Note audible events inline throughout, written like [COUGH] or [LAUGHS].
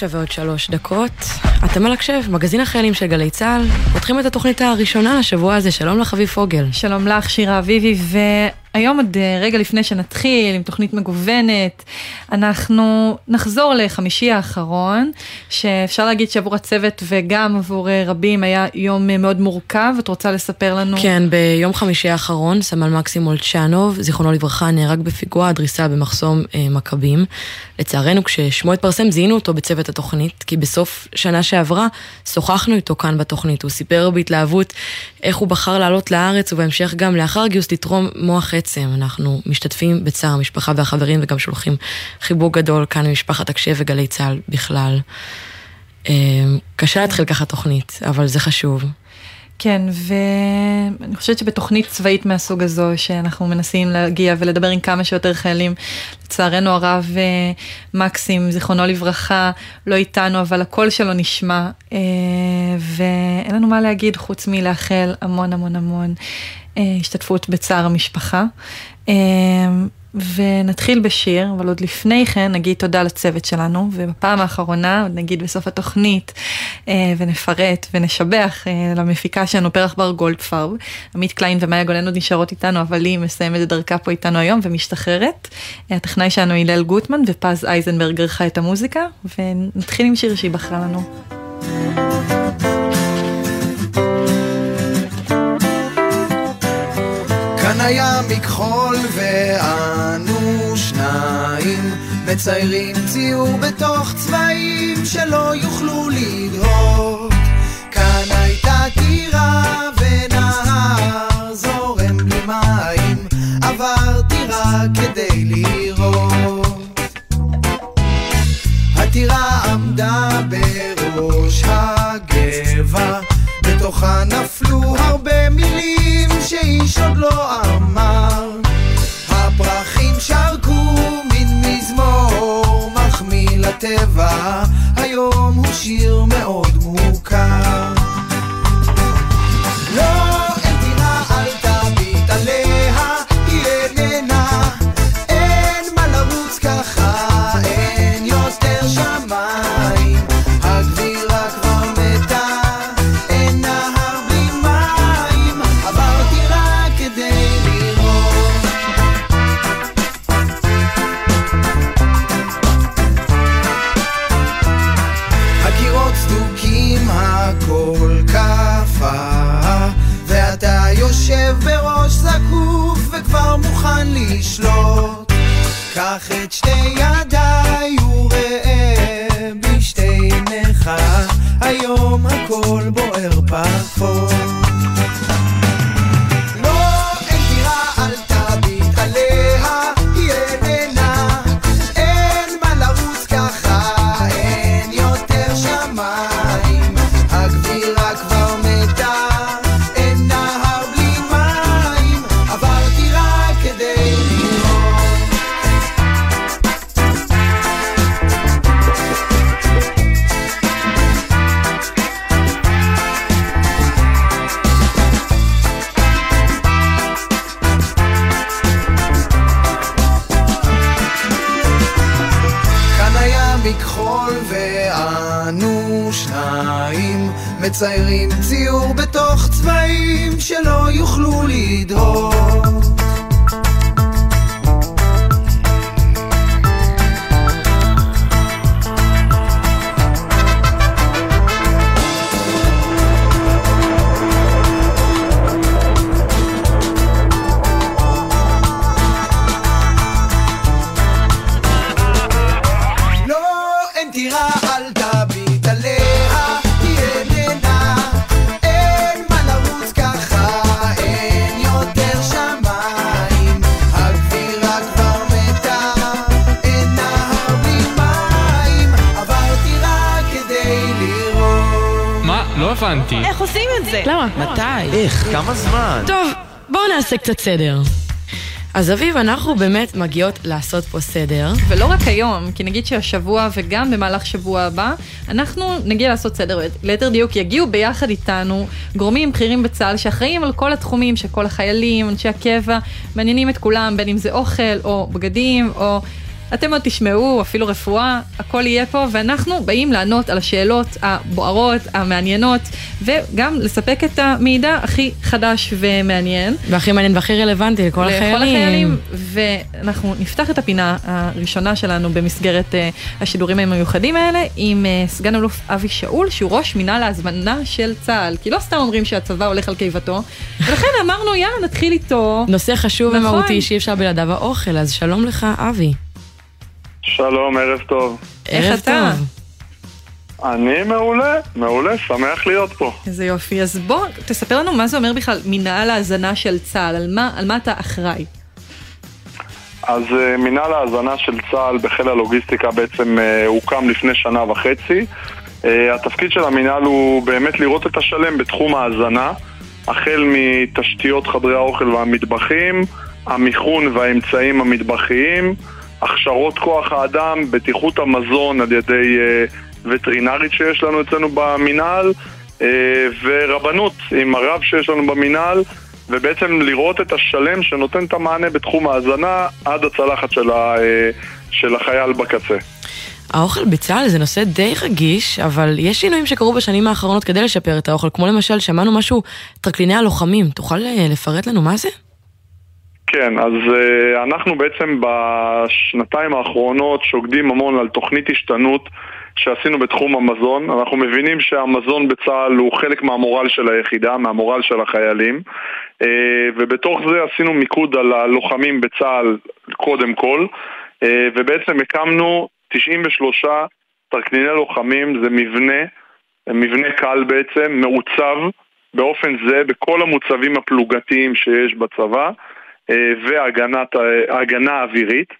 תשע ועוד שלוש דקות. אתם על הקשב, מגזין החיילים של גלי צה"ל. פותחים את התוכנית הראשונה לשבוע הזה. שלום לך, אביב פוגל. שלום לך, שירה אביבי, והיום עוד אה, רגע לפני שנתחיל עם תוכנית מגוונת, אנחנו נחזור לחמישי האחרון, שאפשר להגיד שעבור הצוות וגם עבור אה, רבים היה יום אה, מאוד מורכב. את רוצה לספר לנו? כן, ביום חמישי האחרון, סמל מקסים מולצ'נוב, זיכרונו לברכה, נהרג בפיגוע דריסה במחסום אה, מכבים. לצערנו, כששמו התפרסם, זיהינו אותו בצוות התוכנית, כי בסוף שנה שעברה שוחחנו איתו כאן בתוכנית. הוא סיפר בהתלהבות איך הוא בחר לעלות לארץ, ובהמשך גם לאחר גיוס לתרום מוח עצם. אנחנו משתתפים בצער המשפחה והחברים, וגם שולחים חיבוק גדול כאן למשפחת הקשב וגלי צה"ל בכלל. אה, קשה להתחיל ככה תוכנית, אבל זה חשוב. כן, ואני חושבת שבתוכנית צבאית מהסוג הזו, שאנחנו מנסים להגיע ולדבר עם כמה שיותר חיילים, לצערנו הרב אה, מקסים, זיכרונו לברכה, לא איתנו, אבל הקול שלו נשמע, אה, ואין לנו מה להגיד חוץ מלאחל המון המון המון השתתפות בצער המשפחה. ונתחיל בשיר, אבל עוד לפני כן נגיד תודה לצוות שלנו, ובפעם האחרונה, נגיד בסוף התוכנית, אה, ונפרט ונשבח אה, למפיקה שלנו פרח בר גולדפרב. עמית קליין ומאיה גולן עוד נשארות איתנו, אבל היא מסיימת את דרכה פה איתנו היום ומשתחררת. אה, הטכנאי שלנו הלל גוטמן ופז אייזנברג ערכה את המוזיקה, ונתחיל עם שיר שהיא בחרה לנו. כאן היה מכחול ואנו שניים. מציירים ציור בתוך צבעים שלא יוכלו לדהות כאן הייתה טירה ונהר זורם בלי מים. עברתי רק כדי לראות. הטירה עמדה בראש הגבע. בתוכה נפלו שאיש עוד לא אמר. הפרחים שרקו מין מזמור מחמיא לטבע. היום הוא שיר מאוד נעשה קצת סדר. אז אביב, אנחנו באמת מגיעות לעשות פה סדר. ולא רק היום, כי נגיד שהשבוע וגם במהלך שבוע הבא, אנחנו נגיע לעשות סדר. ליתר דיוק, יגיעו ביחד איתנו גורמים בכירים בצה"ל שאחראים על כל התחומים שכל החיילים, אנשי הקבע, מעניינים את כולם, בין אם זה אוכל או בגדים או אתם עוד תשמעו, אפילו רפואה, הכל יהיה פה, ואנחנו באים לענות על השאלות הבוערות, המעניינות, וגם לספק את המידע הכי חדש ומעניין. והכי מעניין והכי רלוונטי לכל החיילים. לכל החיילים, ואנחנו נפתח את הפינה הראשונה שלנו במסגרת אה, השידורים המיוחדים האלה, עם אה, סגן אלוף אבי שאול, שהוא ראש מינהל ההזמנה של צה"ל. כי לא סתם אומרים שהצבא הולך על קיבתו, [LAUGHS] ולכן אמרנו, יאללה, נתחיל איתו. נושא חשוב נכון. ומהותי שאי אפשר בלעדיו האוכל, אז שלום לך, אבי. שלום, ערב טוב. איך אתה? אני מעולה, מעולה, שמח להיות פה. איזה יופי. אז בוא, תספר לנו מה זה אומר בכלל מנהל ההאזנה של צה"ל, על מה, על מה אתה אחראי. אז uh, מנהל ההאזנה של צה"ל בחיל הלוגיסטיקה בעצם uh, הוקם לפני שנה וחצי. Uh, התפקיד של המנהל הוא באמת לראות את השלם בתחום ההאזנה, החל מתשתיות חדרי האוכל והמטבחים, המיכון והאמצעים המטבחיים, הכשרות כוח האדם, בטיחות המזון על ידי uh, וטרינרית שיש לנו אצלנו במינהל, uh, ורבנות עם הרב שיש לנו במינהל. ובעצם לראות את השלם שנותן את המענה בתחום ההאזנה עד הצלחת של, ה, אה, של החייל בקצה. האוכל בצה"ל זה נושא די רגיש, אבל יש שינויים שקרו בשנים האחרונות כדי לשפר את האוכל, כמו למשל שמענו משהו, טרקליני הלוחמים, תוכל אה, לפרט לנו מה זה? כן, אז uh, אנחנו בעצם בשנתיים האחרונות שוקדים המון על תוכנית השתנות שעשינו בתחום המזון. אנחנו מבינים שהמזון בצה"ל הוא חלק מהמורל של היחידה, מהמורל של החיילים, אה, ובתוך זה עשינו מיקוד על הלוחמים בצה"ל קודם כל, אה, ובעצם הקמנו 93 טרקליני לוחמים, זה מבנה, מבנה קל בעצם, מעוצב באופן זה בכל המוצבים הפלוגתיים שיש בצבא אה, וההגנה האווירית.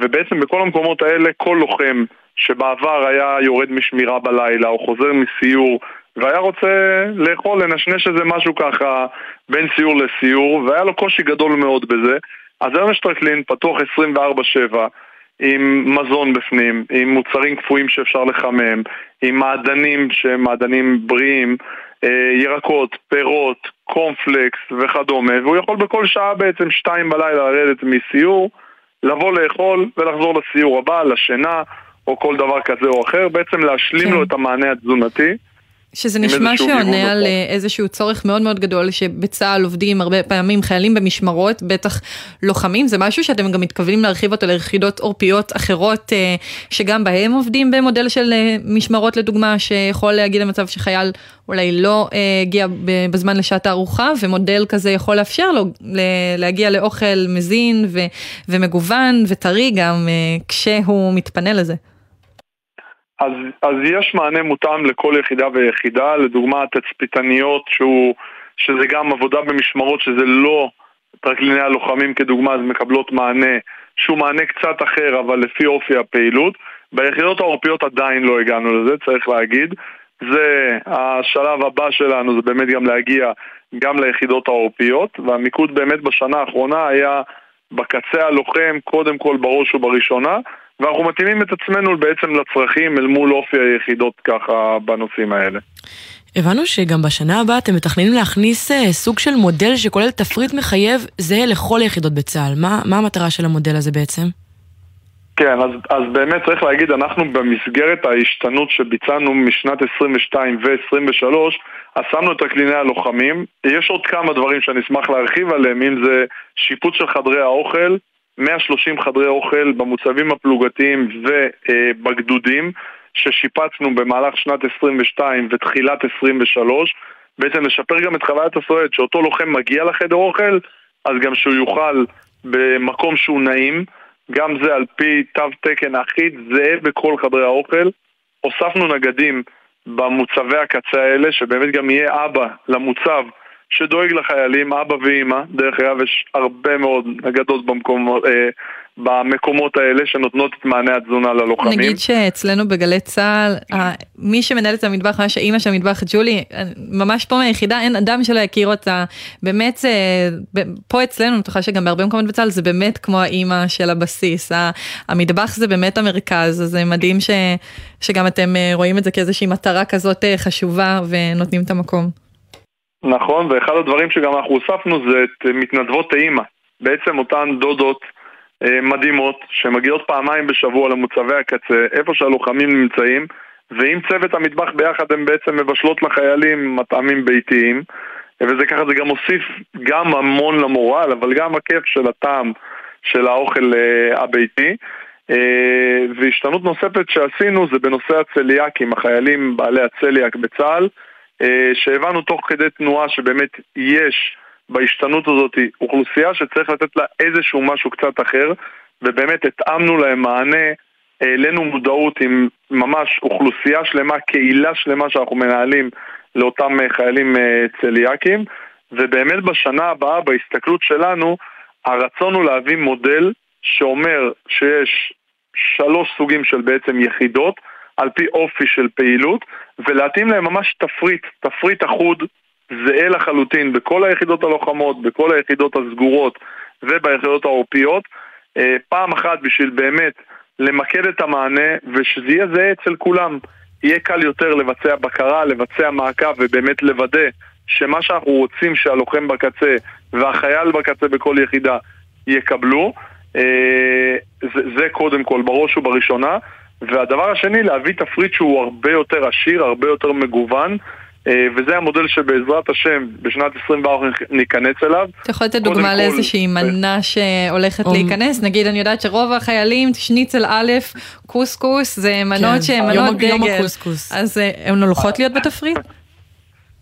ובעצם בכל המקומות האלה כל לוחם שבעבר היה יורד משמירה בלילה או חוזר מסיור והיה רוצה לאכול, לנשנש איזה משהו ככה בין סיור לסיור והיה לו קושי גדול מאוד בזה. אז היום יש טרקלין פתוח 24-7 עם מזון בפנים, עם מוצרים קפואים שאפשר לחמם, עם מעדנים שהם מעדנים בריאים, אה, ירקות, פירות, קורנפלקס וכדומה והוא יכול בכל שעה בעצם שתיים בלילה לרדת מסיור לבוא לאכול ולחזור לסיור הבא, לשינה או כל דבר כזה או אחר, בעצם להשלים כן. לו את המענה התזונתי. שזה נשמע שעונה על אה, איזשהו צורך מאוד מאוד גדול שבצה"ל עובדים הרבה פעמים חיילים במשמרות, בטח לוחמים, זה משהו שאתם גם מתכוונים להרחיב אותו ליחידות עורפיות אחרות אה, שגם בהם עובדים במודל של אה, משמרות לדוגמה, שיכול להגיד למצב שחייל אולי לא הגיע בזמן לשעת הארוחה ומודל כזה יכול לאפשר לו להגיע לאוכל מזין ומגוון וטרי גם כשהוא מתפנה לזה. אז, אז יש מענה מותאם לכל יחידה ויחידה, לדוגמה תצפיתניות שהוא, שזה גם עבודה במשמרות שזה לא טרקליני הלוחמים כדוגמה, אז מקבלות מענה שהוא מענה קצת אחר אבל לפי אופי הפעילות. ביחידות העורפיות עדיין לא הגענו לזה, צריך להגיד. זה השלב הבא שלנו, זה באמת גם להגיע גם ליחידות העורפיות, והמיקוד באמת בשנה האחרונה היה בקצה הלוחם, קודם כל בראש ובראשונה, ואנחנו מתאימים את עצמנו בעצם לצרכים אל מול אופי היחידות ככה בנושאים האלה. הבנו שגם בשנה הבאה אתם מתכננים להכניס אה, סוג של מודל שכולל תפריט מחייב זהה לכל היחידות בצה"ל. מה, מה המטרה של המודל הזה בעצם? כן, אז, אז באמת צריך להגיד, אנחנו במסגרת ההשתנות שביצענו משנת 22 ו-23, אז שמנו את הקליני הלוחמים. יש עוד כמה דברים שאני אשמח להרחיב עליהם, אם זה שיפוץ של חדרי האוכל, 130 חדרי אוכל במוצבים הפלוגתיים ובגדודים ששיפצנו במהלך שנת 22 ותחילת 23 בעצם לשפר גם את חוויית הסועד שאותו לוחם מגיע לחדר אוכל אז גם שהוא יוכל במקום שהוא נעים. גם זה על פי תו תקן אחיד זהה בכל חדרי האוכל. הוספנו נגדים במוצבי הקצה האלה שבאמת גם יהיה אבא למוצב שדואג לחיילים, אבא ואימא, דרך אגב יש הרבה מאוד אגדות במקומות, אה, במקומות האלה שנותנות את מענה התזונה ללוחמים. נגיד שאצלנו בגלי צה"ל, מי שמנהל את המטבח, ממש האימא של המטבח, ג'ולי, ממש פה מהיחידה, אין אדם שלא יכיר אותה. באמת, פה אצלנו, אני בטוחה שגם בהרבה מקומות בצה"ל, זה באמת כמו האימא של הבסיס. המטבח זה באמת המרכז, אז זה מדהים ש, שגם אתם אה, רואים את זה כאיזושהי מטרה כזאת אה, חשובה ונותנים את המקום. נכון, ואחד הדברים שגם אנחנו הוספנו זה את מתנדבות האימא. בעצם אותן דודות אה, מדהימות, שמגיעות פעמיים בשבוע למוצבי הקצה, איפה שהלוחמים נמצאים, ועם צוות המטבח ביחד הם בעצם מבשלות לחיילים מטעמים ביתיים, וזה ככה, זה גם מוסיף גם המון למורל, אבל גם הכיף של הטעם של האוכל אה, הביתי. אה, והשתנות נוספת שעשינו זה בנושא הצליאקים, החיילים בעלי הצליאק בצה"ל, אה, שהבנו תוך כדי תנועה שבאמת יש בהשתנות הזאת אוכלוסייה שצריך לתת לה איזשהו משהו קצת אחר, ובאמת התאמנו להם מענה, העלינו מודעות עם ממש אוכלוסייה שלמה, קהילה שלמה שאנחנו מנהלים לאותם חיילים צליאקים, ובאמת בשנה הבאה, בהסתכלות שלנו, הרצון הוא להביא מודל שאומר שיש שלוש סוגים של בעצם יחידות על פי אופי של פעילות ולהתאים להם ממש תפריט, תפריט אחוד זהה לחלוטין בכל היחידות הלוחמות, בכל היחידות הסגורות וביחידות העורפיות. אה, פעם אחת בשביל באמת למקד את המענה ושזה יהיה זהה אצל כולם. יהיה קל יותר לבצע בקרה, לבצע מעקב ובאמת לוודא שמה שאנחנו רוצים שהלוחם בקצה והחייל בקצה בכל יחידה יקבלו. אה, זה, זה קודם כל, בראש ובראשונה. והדבר השני, להביא תפריט שהוא הרבה יותר עשיר, הרבה יותר מגוון. אה, וזה המודל שבעזרת השם בשנת 24 ניכנס אליו. אתה יכול לתת דוגמה לאיזושהי מנה שהולכת להיכנס? נגיד אני יודעת שרוב החיילים, שניצל א', קוסקוס, זה מנות שהן מנות דגל. אז אה, הן הולכות להיות בתפריט?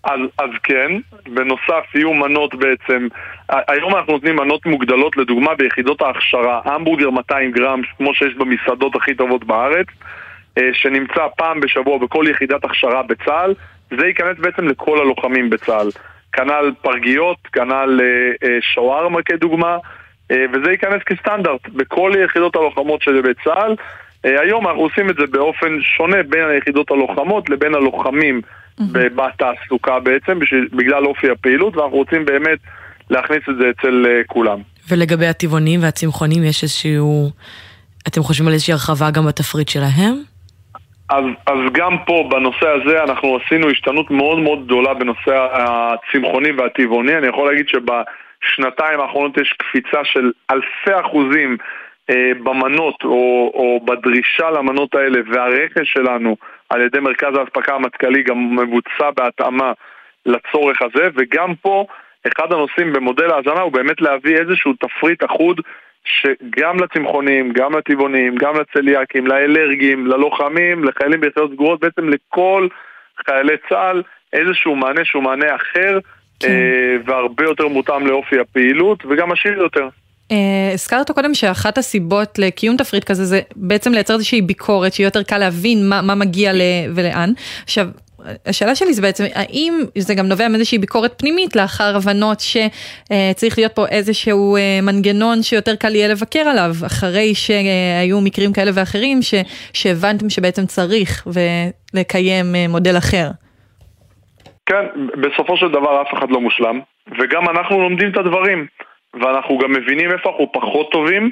אז, אז כן, בנוסף יהיו מנות בעצם, היום אנחנו נותנים מנות מוגדלות לדוגמה ביחידות ההכשרה, המבורגר 200 גרם כמו שיש במסעדות הכי טובות בארץ, אה, שנמצא פעם בשבוע בכל יחידת הכשרה בצה"ל, זה ייכנס בעצם לכל הלוחמים בצה"ל, כנ"ל פרגיות, כנ"ל אה, אה, שווארמה כדוגמה, וזה ייכנס כסטנדרט בכל יחידות הלוחמות שזה בצה"ל. היום אנחנו עושים את זה באופן שונה בין היחידות הלוחמות לבין הלוחמים בתעסוקה בעצם, בגלל אופי הפעילות, ואנחנו רוצים באמת להכניס את זה אצל uh, כולם. ולגבי הטבעונים והצמחונים, יש איזשהו... אתם חושבים על איזושהי הרחבה גם בתפריט שלהם? אז, אז גם פה, בנושא הזה, אנחנו עשינו השתנות מאוד מאוד גדולה בנושא הצמחוני והטבעוני. אני יכול להגיד שבשנתיים האחרונות יש קפיצה של אלפי אחוזים אה, במנות או, או בדרישה למנות האלה, והרכש שלנו על ידי מרכז האספקה המטכ"לי גם מבוצע בהתאמה לצורך הזה, וגם פה אחד הנושאים במודל ההאזנה הוא באמת להביא איזשהו תפריט אחוד שגם לצמחונים, גם לטבעונים, גם לצליאקים, לאלרגים, ללוחמים, לחיילים ביחידות סגורות, בעצם לכל חיילי צה"ל איזשהו מענה שהוא מענה אחר כן. אה, והרבה יותר מותאם לאופי הפעילות וגם עשיר יותר. Uh, הזכרת קודם שאחת הסיבות לקיום תפריט כזה זה בעצם לייצר איזושהי ביקורת שיהיה יותר קל להבין מה, מה מגיע ל, ולאן. עכשיו, השאלה שלי זה בעצם האם זה גם נובע מאיזושהי ביקורת פנימית לאחר הבנות שצריך להיות פה איזשהו אה, מנגנון שיותר קל יהיה לבקר עליו אחרי שהיו מקרים כאלה ואחרים ש, שהבנתם שבעצם צריך ולקיים אה, מודל אחר. כן, בסופו של דבר אף אחד לא מושלם וגם אנחנו לומדים את הדברים. ואנחנו גם מבינים איפה אנחנו פחות טובים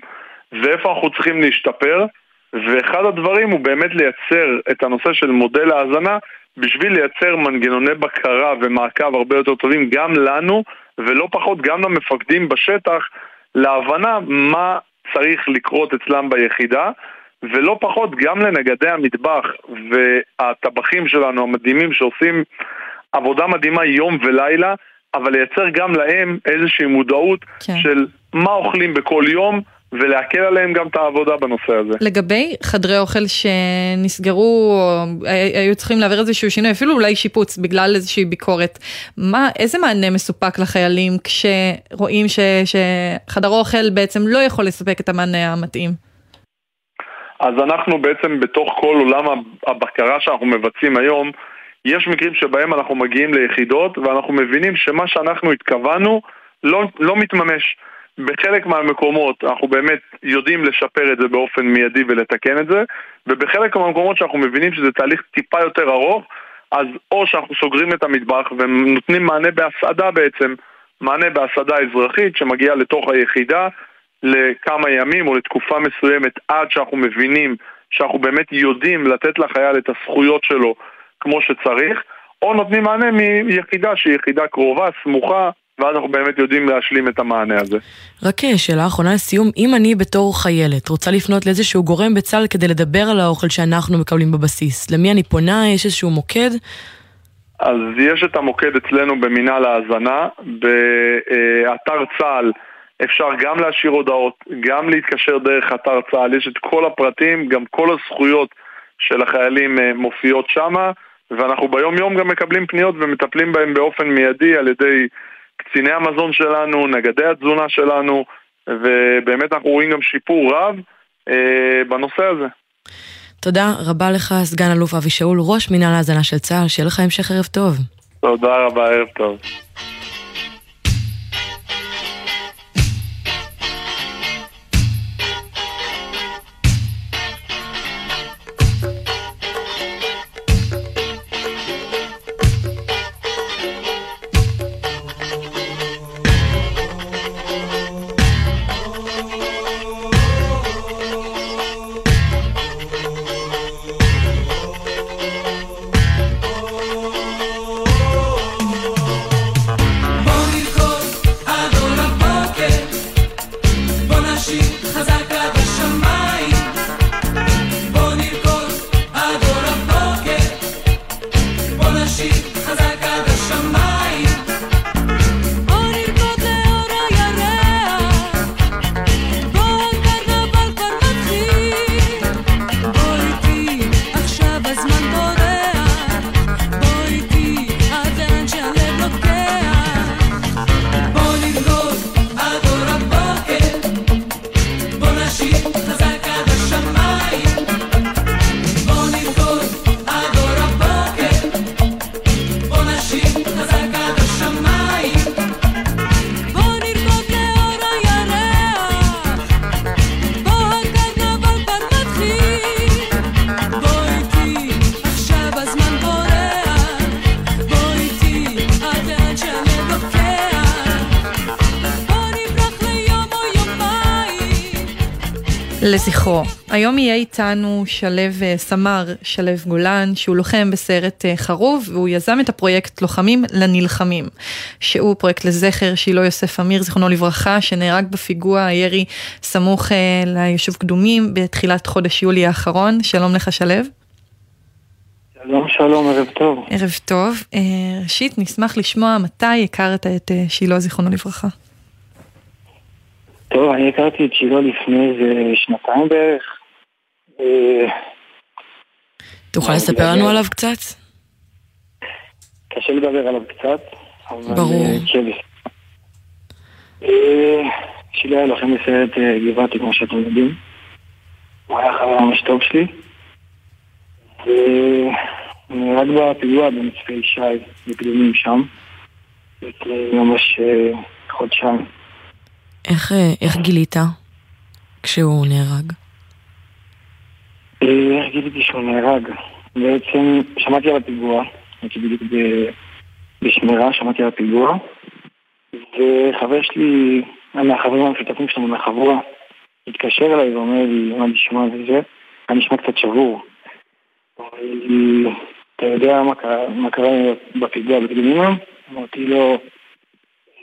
ואיפה אנחנו צריכים להשתפר ואחד הדברים הוא באמת לייצר את הנושא של מודל ההאזנה בשביל לייצר מנגנוני בקרה ומעקב הרבה יותר טובים גם לנו ולא פחות גם למפקדים בשטח להבנה מה צריך לקרות אצלם ביחידה ולא פחות גם לנגדי המטבח והטבחים שלנו המדהימים שעושים עבודה מדהימה יום ולילה אבל לייצר גם להם איזושהי מודעות כן. של מה אוכלים בכל יום ולהקל עליהם גם את העבודה בנושא הזה. לגבי חדרי אוכל שנסגרו, או היו צריכים להעביר איזשהו שינוי, אפילו אולי שיפוץ בגלל איזושהי ביקורת, מה, איזה מענה מסופק לחיילים כשרואים ש, שחדר אוכל בעצם לא יכול לספק את המענה המתאים? אז אנחנו בעצם בתוך כל עולם הבקרה שאנחנו מבצעים היום, יש מקרים שבהם אנחנו מגיעים ליחידות ואנחנו מבינים שמה שאנחנו התכוונו לא, לא מתממש. בחלק מהמקומות אנחנו באמת יודעים לשפר את זה באופן מיידי ולתקן את זה, ובחלק מהמקומות שאנחנו מבינים שזה תהליך טיפה יותר ארוך, אז או שאנחנו סוגרים את המטבח ונותנים מענה בהסעדה בעצם, מענה בהסעדה אזרחית שמגיעה לתוך היחידה לכמה ימים או לתקופה מסוימת עד שאנחנו מבינים שאנחנו באמת יודעים לתת לחייל את הזכויות שלו כמו שצריך, או נותנים מענה מיחידה שהיא יחידה קרובה, סמוכה, ואז אנחנו באמת יודעים להשלים את המענה הזה. רק אה, שאלה אחרונה לסיום, אם אני בתור חיילת רוצה לפנות לאיזשהו גורם בצה"ל כדי לדבר על האוכל שאנחנו מקבלים בבסיס, למי אני פונה? יש איזשהו מוקד? אז יש את המוקד אצלנו במינהל ההאזנה, באתר צה"ל אפשר גם להשאיר הודעות, גם להתקשר דרך אתר צה"ל, יש את כל הפרטים, גם כל הזכויות של החיילים אה, מופיעות שמה, ואנחנו ביום יום גם מקבלים פניות ומטפלים בהם באופן מיידי על ידי קציני המזון שלנו, נגדי התזונה שלנו, ובאמת אנחנו רואים גם שיפור רב אה, בנושא הזה. תודה רבה לך, סגן אלוף אבי שאול, ראש מינהל ההאזנה של צה"ל, שיהיה לך המשך ערב טוב. תודה רבה, ערב טוב. איתנו שלו אה, סמ"ר, שלו גולן, שהוא לוחם בסיירת אה, חרוב, והוא יזם את הפרויקט לוחמים לנלחמים, שהוא פרויקט לזכר שילה יוסף אמיר, זיכרונו לברכה, שנהרג בפיגוע הירי סמוך אה, ליישוב קדומים בתחילת חודש יולי האחרון. שלום לך שלו. שלום, שלום, ערב טוב. ערב טוב. ראשית, נשמח לשמוע מתי הכרת את שילה, זיכרונו לברכה. טוב, אני הכרתי את שילה לפני איזה שנתיים בערך. אה, תוכל לספר לנו עליו קצת? קשה לדבר עליו קצת, אבל... ברור. אה, כן. אה, שילה היה לוחם בסרט גבעתי, כמו שאתם יודעים. הוא היה חבר ממש טוב שלי. ונהרג בפיגוע במצפה ישי, בקדומים שם. לפני ממש חודשיים. איך, אה, איך גילית כשהוא נהרג? אה, איך גיליתי שהוא נהרג? בעצם שמעתי על הפיגוע, הייתי בדיוק בשמירה, שמעתי על הפיגוע, וחבר שלי, מהחברים המשותפים שלנו מהחבורה, התקשר אליי ואומר לי, מה נשמע וזה, היה נשמע קצת שבור. אתה יודע מה קרה, בפיגוע בקדימה? אמרתי לו,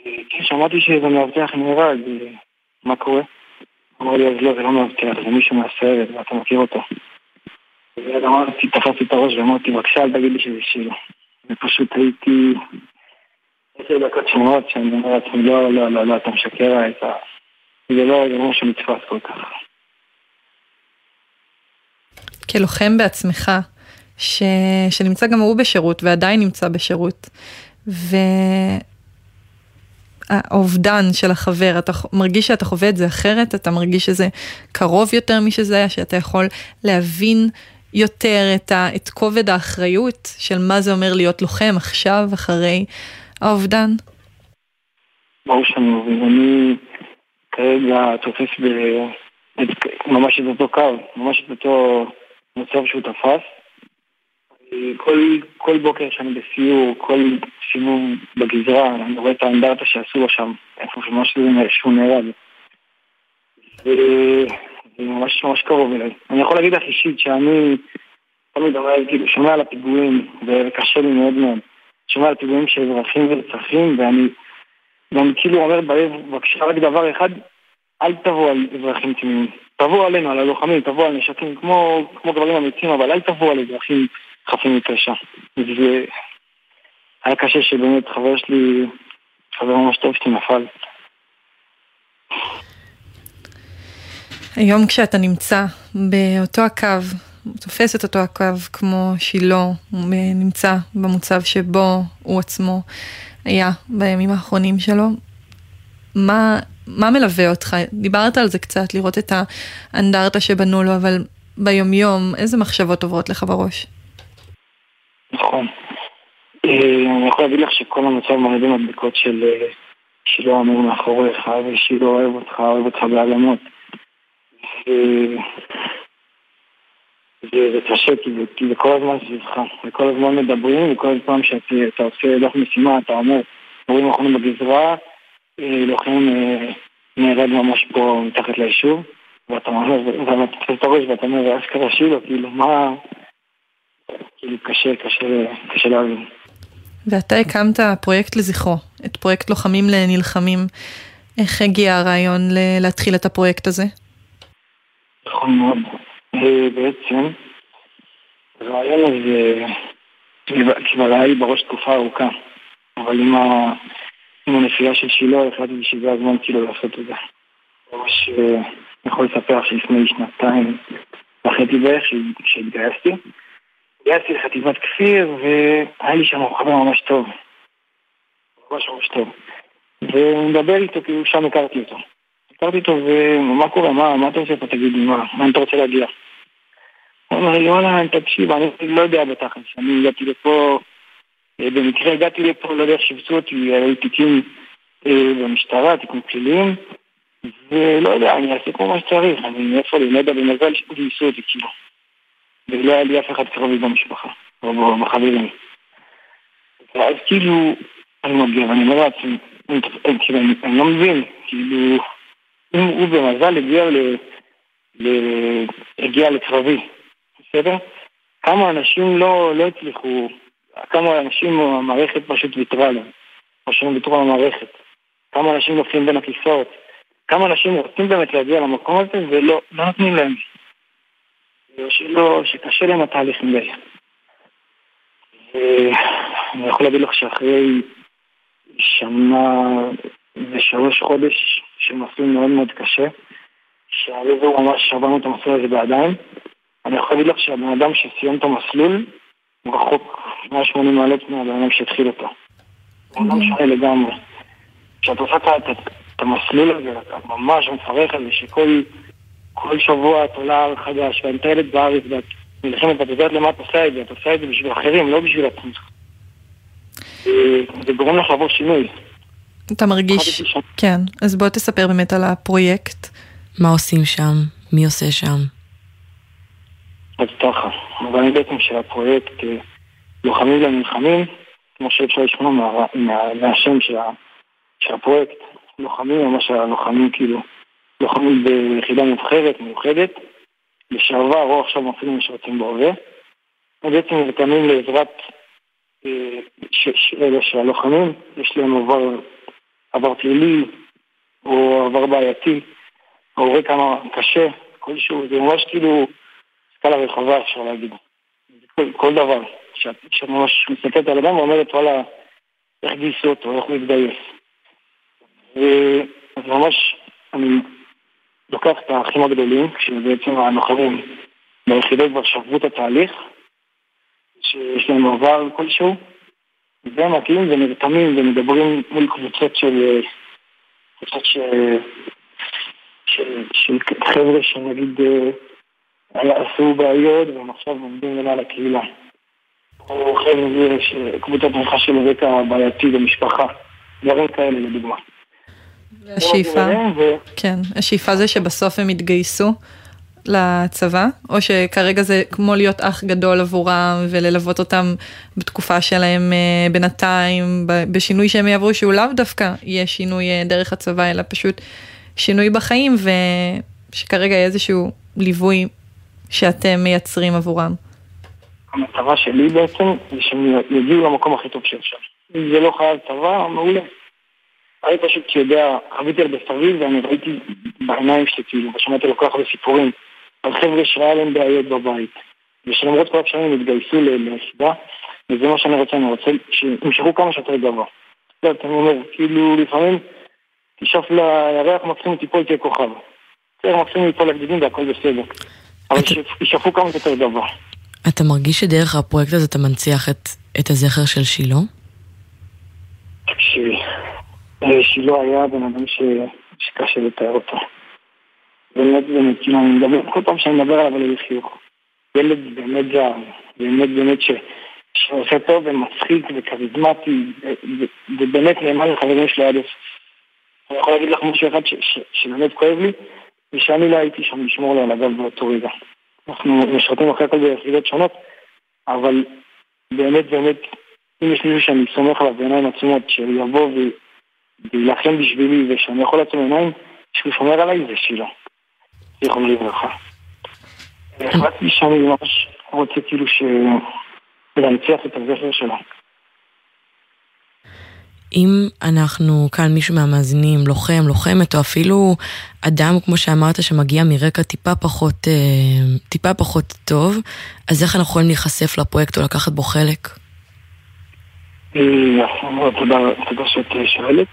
כן, שמעתי שזה מאבטח נהרג, מה קורה? אמר לי, אז לא, זה לא מאבטח, זה מישהו מהסרט, ואתה מכיר אותו. ואז אמרתי, תפסתי את הראש ואמרתי, בבקשה, אל תגיד לי שזה שלו. ופשוט הייתי עשר דקות שמועות שאני אומר לעצמי, לא, לא, לא, לא, אתה משקר, זה לא, משהו נתפס כל כך. כלוחם בעצמך, ש... שנמצא גם הוא בשירות ועדיין נמצא בשירות, ו... האובדן של החבר, אתה מרגיש שאתה חווה את זה אחרת, אתה מרגיש שזה קרוב יותר משזה היה, שאתה יכול להבין יותר את, ה, את כובד האחריות של מה זה אומר להיות לוחם עכשיו, אחרי האובדן? ברור שאני מבין, אני כרגע תופס ב... ממש את אותו קו, ממש את אותו מצב שהוא תפס. כל, כל בוקר שאני בסיור, כל סיבוב בגזרה, אני רואה את האנדרטה שעשו לו שם, איפה שממש שהוא נהרג. ממש ממש קרוב אליי. אני יכול להגיד לך אישית שאני תמיד אומר, כאילו, שומע על הפיגועים, וקשה לי מאוד מאוד. שומע על פיגועים של אזרחים ורצחים, ואני גם כאילו אומר בלב, בבקשה רק דבר אחד, אל תבואו על אזרחים תמימים. תבואו עלינו, על הלוחמים, תבואו על נשקים כמו, כמו גברים אמיצים, אבל אל תבואו על אזרחים חפים מפשע. וזה היה קשה שבאמת חבר שלי, חבר ממש טוב שלי נפל. היום כשאתה נמצא באותו הקו, תופס את אותו הקו כמו שילה, נמצא במצב שבו הוא עצמו היה בימים האחרונים שלו, מה, מה מלווה אותך? דיברת על זה קצת, לראות את האנדרטה שבנו לו, אבל ביומיום, איזה מחשבות עוברות לך בראש? נכון. אה, אני יכול להגיד לך שכל המצב מראה במדבקות של אה, שילה אמור מאחוריך, ושילה אוהב אותך, אוהב אותך בעלמות. זה קשה, כי זה כל הזמן סביבך, וכל הזמן מדברים, וכל פעם שאתה עושה דוח משימה, אתה אומר, רואים אחרונים בגזרה, אה, לוחם אה, נהרג ממש פה מתחת ליישוב, ואתה תופס את הראש ואתה אומר, אשכרה שילה, כאילו, מה... כאילו, קשה, קשה, קשה להבין. ואתה הקמת פרויקט לזכרו, את פרויקט לוחמים לנלחמים. איך הגיע הרעיון להתחיל את הפרויקט הזה? נכון מאוד. אה, בעצם, הרעיון הזה כבר היה לי בראש תקופה ארוכה, אבל עם, הנפילה של שילה החלטתי שזה הזמן כאילו לעשות את זה. ממש אה, יכול לספר שלפני שנתיים וחצי בערך כשהתגייסתי, התגייסתי לחטיבת כפיר והיה לי שם חבר ממש טוב. ממש ממש טוב. והוא מדבר איתו, כאילו שם הכרתי אותו. הכרתי אותו, ומה קורה? מה, מה אתה עושה פה? תגיד לי, מה, מה אתה רוצה להגיע? הוא אומר לי, וואלה, תקשיב, אני לא יודע בתכלס, אני הגעתי לפה, אה, במקרה הגעתי לפה, לא יודע איך שיבצו אותי, היו תיקים אה, במשטרה, תיקים פליליים, ולא יודע, אני אעשה כמו מה שצריך, אני איפה לי, לא יודע, במזל שגייסו אותי, כאילו. ולא היה לי אף אחד קרבי במשפחה, או בחברים. ואז כאילו, אני מגיע, ואני אומר לעצמי, אני לא מבין, כאילו... אם הוא במזל הגיע, ל... ל... הגיע לקרבי, בסדר? כמה אנשים לא, לא הצליחו, כמה אנשים המערכת פשוט ויתרה להם, או שהם ויתרו על המערכת. כמה אנשים נופלים בין הכיסאות. כמה אנשים רוצים באמת להגיע למקום הזה ולא לא נותנים להם. שלא, שקשה להם התהליכים האלה. אני יכול להגיד לך שאחרי שנה ושלוש חודש של מסלול מאוד מאוד קשה, שהלב הוא ממש שברנו את המסלול הזה בידיים. אני יכול להגיד לך שהבן אדם שסיים את המסלול, הוא רחוק 180 מעלות מהבן אדם שהתחיל אותו. הוא אדם שונה לגמרי. כשאת עושה את המסלול הזה, את ממש מפרך על זה שכל כל שבוע את עולה הר חדש, ואת מטיילת בארץ, ואת נלחמת, ואת יודעת למה את עושה את זה, את עושה את זה בשביל אחרים, לא בשביל עצמך. זה גורם לך לעבור שינוי. אתה מרגיש, כן, אז בוא תספר באמת על הפרויקט. מה עושים שם? מי עושה שם? אז ככה, המובנים בעצם של הפרויקט אה, לוחמים לנלחמים, כמו שאפשר לשמוע מה, מה, מהשם של, של הפרויקט, לוחמים, ממש הלוחמים כאילו, לוחמים ביחידה מובחרת, מיוחדת, לשעבר או עכשיו אפילו משרתים בהווה, ובעצם נרתמים לעזרת אה, שהלוחמים, יש להם עבר עבר פלילי או עבר בעייתי או רקע קשה כלשהו, זה ממש כאילו סקאלה רחבה אפשר להגיד. כל, כל דבר, שאת, ממש מסתכלת על אדם ואומרת וואלה, איך גייסו אותו, איך הוא התגייס. אז ממש אני לוקח את האחים הגדולים, כשבעצם הנוחרים ביחידות כבר שברו את התהליך, שיש להם עבר כלשהו, ומגיעים ונרתמים ומדברים מול קבוצות של קבוצות ש... של, של חבר'ה שנגיד אה, עשו בעיות והם עכשיו עומדים למעלה הקהילה. או חבר'ה, קבוצת תמיכה של רקע בעייתי במשפחה, דברים כאלה לדוגמה. השאיפה, כן, השאיפה זה שבסוף הם יתגייסו לצבא, או שכרגע זה כמו להיות אח גדול עבורם וללוות אותם בתקופה שלהם אה, בינתיים, בשינוי שהם יעברו, שהוא לאו דווקא יהיה שינוי אה, דרך הצבא, אלא פשוט שינוי בחיים, ושכרגע יהיה איזשהו ליווי שאתם מייצרים עבורם. המטרה שלי בעצם זה שהם יגיעו למקום הכי טוב שאפשר. זה לא חייל צבא, מעולה. אני פשוט יודע, חוויתי על בשרי ואני ראיתי בעיניים שלי, כאילו, ושמעתי לו כל כך הרבה סיפורים על חבר'ה שהיה להם בעיות בבית, ושלמרות כל הקשרים הם התגייסו ליחידה, וזה מה שאני רוצה, אני רוצה שימשכו כמה שיותר גבוה. אתה יודע, אני אומר, כאילו, לפעמים תשאף לירח, מקסימום תיפול תהיה כוכב. בסדר, מקסימום תיפול לגדידים והכל בסדר. אבל שישאפו כמה שיותר גבוה. אתה מרגיש שדרך הפרויקט הזה אתה מנציח את, את הזכר של שילה? תקשיבי, אה, שילה היה בן אדם ש... שקשה לתאר אותו. באמת, באמת, כאילו, אני מדבר, כל פעם שאני מדבר עליו על חיוך. ילד באמת זר, באמת באמת ש... שעושה טוב ומצחיק וכריזמטי, ובאמת נאמן לחברים שלו עד הסוף. אני יכול להגיד לך משהו אחד שבאמת כואב לי, זה שאני לא הייתי שם לשמור לו על הגב באותו רגע. אנחנו משרתים אחרי הכל ביחידות שונות, אבל באמת באמת, אם יש מישהו שאני סומך עליו בעיניים עצומות, שיבוא ויילחם בשבילי ושאני יכול לעצום עיניים, שהוא שומר עליי זה שילה. זיכרונו לברכה. החלטתי שאני ממש רוצה כאילו ש... להנציח את הזכר שלו. אם אנחנו כאן מישהו מהמאזינים, לוחם, לוחמת, או אפילו אדם, כמו שאמרת, שמגיע מרקע טיפה פחות, אה, טיפה פחות טוב, אז איך אנחנו יכולים להיחשף לפרויקט או לקחת בו חלק? אה, תודה שאת שואלת.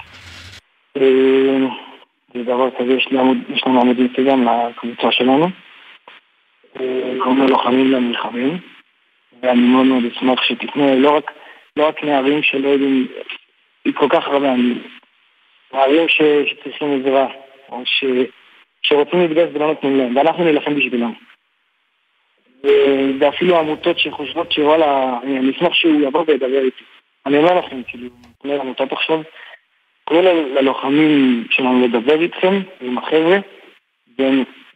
אה, דבר כזה, יש לנו עמוד אינסטגרם לקבוצה שלנו. קוראים ללוחמים לנלחמים. ואני מאוד מאוד אשמח שתפנה לא רק, לא רק נערים שלא יודעים, כל כך הרבה, אני, נערים ש, שצריכים עזרה, או ש, שרוצים להתגייס ולא נותנים להם, ואנחנו נילחם בשבילם. ואפילו עמותות שחושבות שוואלה, אני אשמח שהוא יבוא וידבר איתי. אני אומר לכם, כאילו, אני עמותות עכשיו, תנו ללוחמים שלנו לדבר איתכם, עם החבר'ה,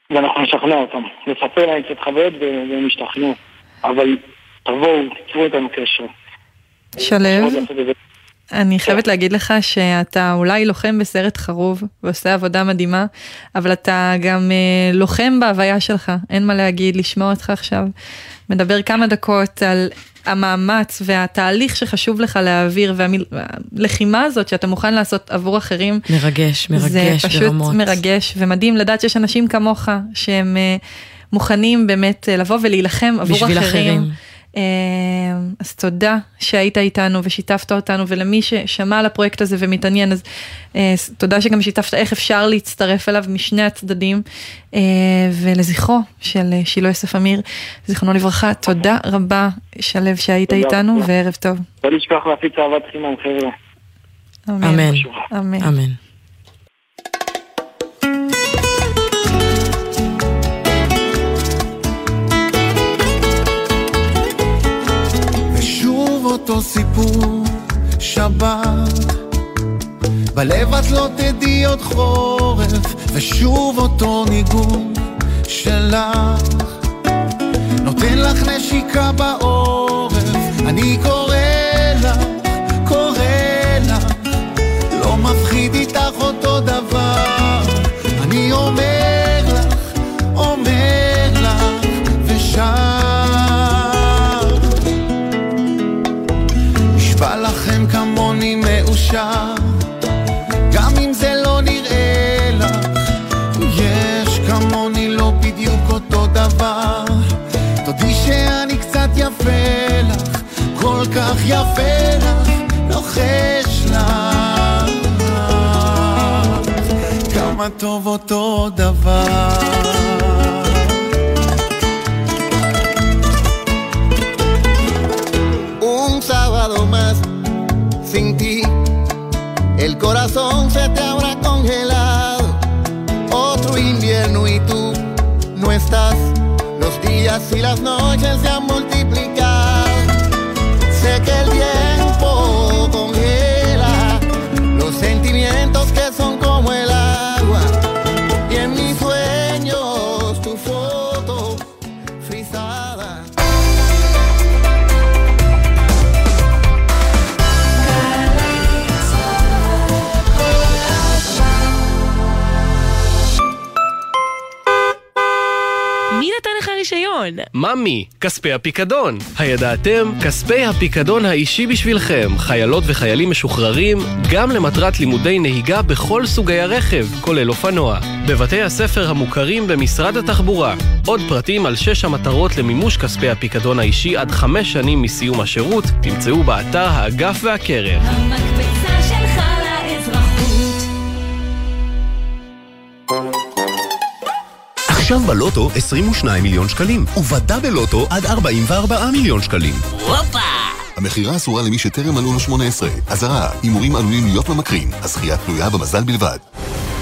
ואנחנו נשכנע אותם. נספר להם קצת חוויות והם ישתכנעו. אבל תבואו, תצרו איתנו קשר. שלו, אני חייבת להגיד לך שאתה אולי לוחם בסרט חרוב ועושה עבודה מדהימה, אבל אתה גם אה, לוחם בהוויה שלך, אין מה להגיד, לשמוע אותך עכשיו. מדבר כמה דקות על המאמץ והתהליך שחשוב לך להעביר והלחימה הזאת שאתה מוכן לעשות עבור אחרים. מרגש, מרגש ברמות. זה פשוט ברמות. מרגש ומדהים לדעת שיש אנשים כמוך שהם אה, מוכנים באמת אה, לבוא ולהילחם עבור אחרים. בשביל אחרים. אה, אז תודה שהיית איתנו ושיתפת אותנו ולמי ששמע על הפרויקט הזה ומתעניין אז אה, תודה שגם שיתפת איך אפשר להצטרף אליו משני הצדדים אה, ולזכרו של שילה יוסף אמיר זיכרונו לברכה תודה רבה שלו שהיית איתנו וערב טוב. לא לשכוח להפיץ אהבת חינם חבר'ה. אמן. אמן. אותו סיפור שבת. בלב את לא תדעי עוד חורף ושוב אותו ניגון שלך. נותן לך נשיקה בעורף אני קורא לך, קורא לך. לא מפחיד איתך אותו דבר אני אומר לך, אומר לך ושם מאושר גם אם זה לא נראה לך יש כמוני לא בדיוק אותו דבר. תודי שאני קצת יפה לך כל כך יפה לך לוחש לך. כמה טוב אותו דבר corazón se te habrá congelado. Otro invierno y tú no estás. Los días y las noches se han multiplicado. ממי, כספי הפיקדון. הידעתם? כספי הפיקדון האישי בשבילכם. חיילות וחיילים משוחררים, גם למטרת לימודי נהיגה בכל סוגי הרכב, כולל אופנוע. בבתי הספר המוכרים במשרד התחבורה. עוד פרטים על שש המטרות למימוש כספי הפיקדון האישי עד חמש שנים מסיום השירות, תמצאו באתר האגף והקרן. עכשיו בלוטו 22 מיליון שקלים, ובדאבל לוטו עד 44 מיליון שקלים. הופה! המכירה אסורה למי שטרם מלאו לו 18. אזהרה, הימורים עלולים להיות ממכרים. הזכייה תלויה במזל בלבד.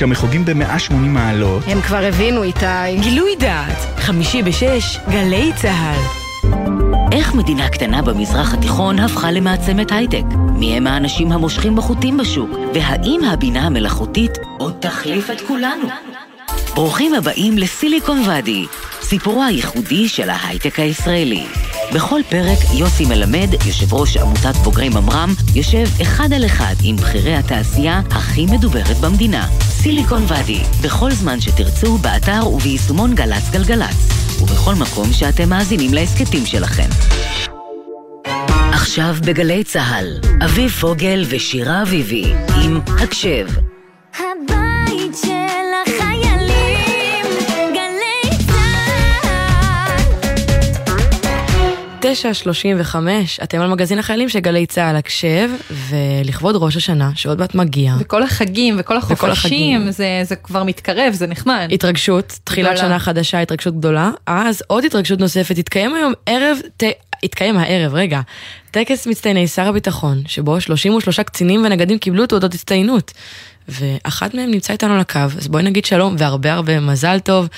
כשהמחוגים ב-180 מעלות. הם כבר הבינו, איתי. גילוי דעת, חמישי בשש, גלי צה"ל. איך מדינה קטנה במזרח התיכון הפכה למעצמת הייטק? מי הם האנשים המושכים בחוטים בשוק? והאם הבינה המלאכותית עוד תחליף את כולנו? ברוכים הבאים לסיליקון ואדי, סיפורו הייחודי של ההייטק הישראלי. בכל פרק יוסי מלמד, יושב ראש עמותת בוגרי ממר"ם, יושב אחד על אחד עם בכירי התעשייה הכי מדוברת במדינה. סיליקון ואדי, בכל זמן שתרצו, באתר וביישומון גל"צ גלגלצ, ובכל מקום שאתם מאזינים להסכתים שלכם. עכשיו בגלי צה"ל, אביב פוגל ושירה אביבי, עם הקשב. 9.35, אתם על מגזין החיילים של גלי צה"ל הקשב, ולכבוד ראש השנה, שעוד מעט מגיע. וכל החגים וכל. החופשים, זה, זה כבר מתקרב, זה נחמד. התרגשות, תחילת גדולה. שנה חדשה, התרגשות גדולה. אז עוד התרגשות נוספת, התקיים היום ערב, ת... התקיים הערב, רגע, טקס מצטייני שר הביטחון, שבו 33 קצינים ונגדים קיבלו תעודות הצטיינות. ואחת מהם נמצא איתנו על הקו, אז בואי נגיד שלום והרבה הרבה מזל טוב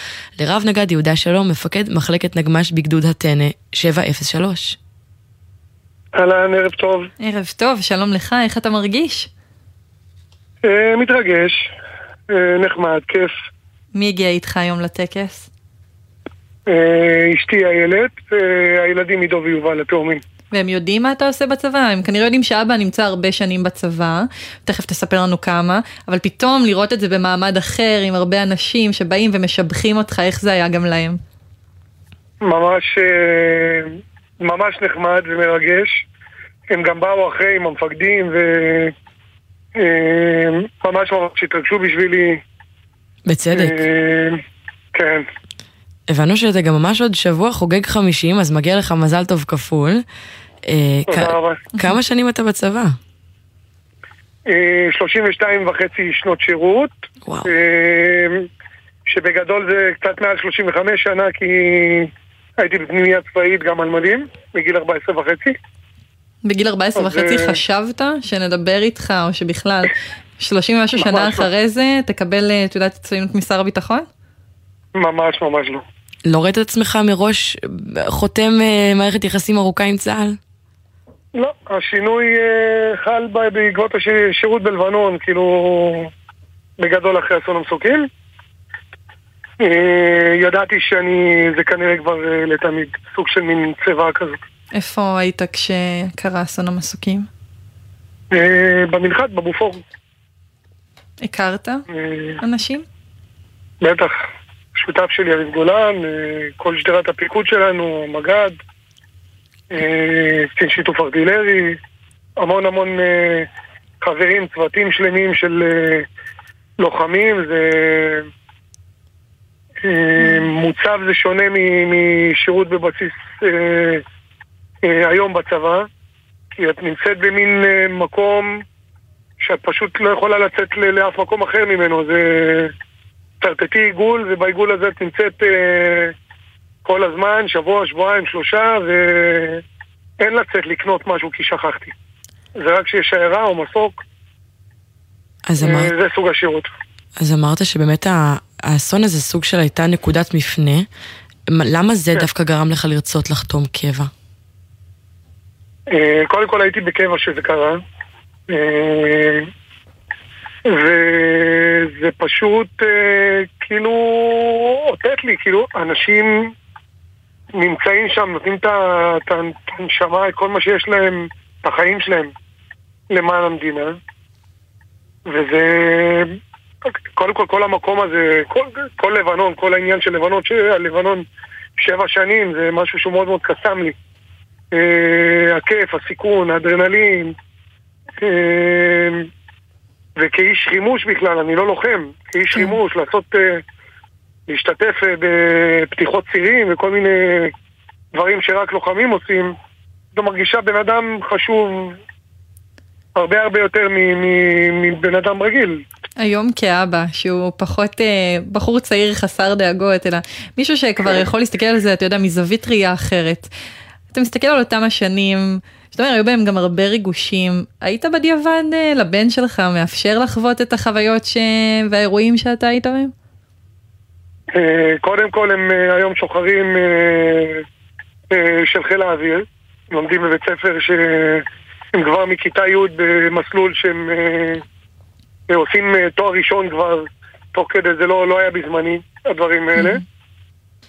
לרב נגד יהודה שלום, מפקד מחלקת נגמ"ש בגדוד הטנא 703. אהלן, ערב טוב. ערב טוב, שלום לך, איך אתה מרגיש? אה, מתרגש, אה, נחמד, כיף. מי הגיע איתך היום לטקס? אה, אשתי איילת, והילדים עידו ויובל, התאומים. והם יודעים מה אתה עושה בצבא, הם כנראה יודעים שאבא נמצא הרבה שנים בצבא, תכף תספר לנו כמה, אבל פתאום לראות את זה במעמד אחר, עם הרבה אנשים שבאים ומשבחים אותך, איך זה היה גם להם? ממש, אה, ממש נחמד ומרגש. הם גם באו אחרי עם המפקדים, וממש ממש התרגשו בשבילי. בצדק. אה, כן. הבנו שאתה גם ממש עוד שבוע חוגג 50, אז מגיע לך מזל טוב כפול. אה, תודה רבה. כמה שנים אתה בצבא? אה, 32 וחצי שנות שירות. וואו. אה, שבגדול זה קצת מעל 35 שנה, כי הייתי בפנימייה צבאית גם על מדים, בגיל 14 וחצי. בגיל 14 אז, וחצי אה, חשבת שנדבר איתך, או שבכלל 30 ומשהו שנה לא. אחרי זה תקבל אה, תעודת הצטיינות משר הביטחון? ממש ממש לא. לא ראית את עצמך מראש חותם אה, מערכת יחסים ארוכה עם צה"ל? לא, השינוי אה, חל ב- בעקבות השירות בלבנון, כאילו, בגדול אחרי אסון המסוקים. אה, ידעתי שאני, זה כנראה כבר לתמיד, סוג של מין צבע כזאת. איפה היית כשקרה אסון המסוקים? במנחת, בבופור. הכרת אנשים? בטח. שותף שלי יריב גולן, אה, כל שדרת הפיקוד שלנו, מג"ד, אה, קצין שיתוף ארטילרי, המון המון אה, חברים, צוותים שלמים של לוחמים, זה מוצב זה שונה משירות בבסיס היום בצבא, כי את נמצאת במין מקום שאת פשוט לא יכולה לצאת לאף מקום אחר ממנו. זה תרטטי עיגול, ובעיגול הזה את נמצאת אה, כל הזמן, שבוע, שבועיים, שלושה, ואין לצאת לקנות משהו כי שכחתי. זה רק שיש שיירה או מסוק, אז, אה, אמר, זה סוג השירות. אז אמרת שבאמת האסון הזה סוג של הייתה נקודת מפנה. מה- למה כן. זה דווקא גרם לך לרצות לחתום קבע? אה, קודם כל הייתי בקבע שזה קרה. אה, וזה פשוט אה, כאילו אותת לי, כאילו אנשים נמצאים שם, נותנים את הנשמה, את כל מה שיש להם, את החיים שלהם למען המדינה. וזה, קודם כל כל המקום הזה, כל, כל לבנון, כל העניין של לבנון, לבנון שבע שנים, זה משהו שהוא מאוד מאוד קסם לי. אה, הכיף, הסיכון, האדרנלין. וכאיש חימוש בכלל, אני לא לוחם, כאיש חימוש, לעשות, אה, להשתתף אה, בפתיחות צירים וכל מיני דברים שרק לוחמים עושים, זו מרגישה בן אדם חשוב הרבה הרבה יותר מבן אדם רגיל. היום כאבא, שהוא פחות אה, בחור צעיר חסר דאגות, אלא מישהו שכבר יכול להסתכל על זה, אתה יודע, מזווית ראייה אחרת. אתה מסתכל על אותם השנים, שאתה אומר, היו בהם גם הרבה ריגושים. היית בדיעבד אה, לבן שלך מאפשר לחוות את החוויות ש... והאירועים שאתה היית בהם? אה, קודם כל הם אה, היום שוחרים של חיל האוויר, לומדים בבית ספר שהם כבר מכיתה י' במסלול שהם עושים תואר ראשון כבר, תוך כדי זה לא, לא היה בזמני, הדברים האלה.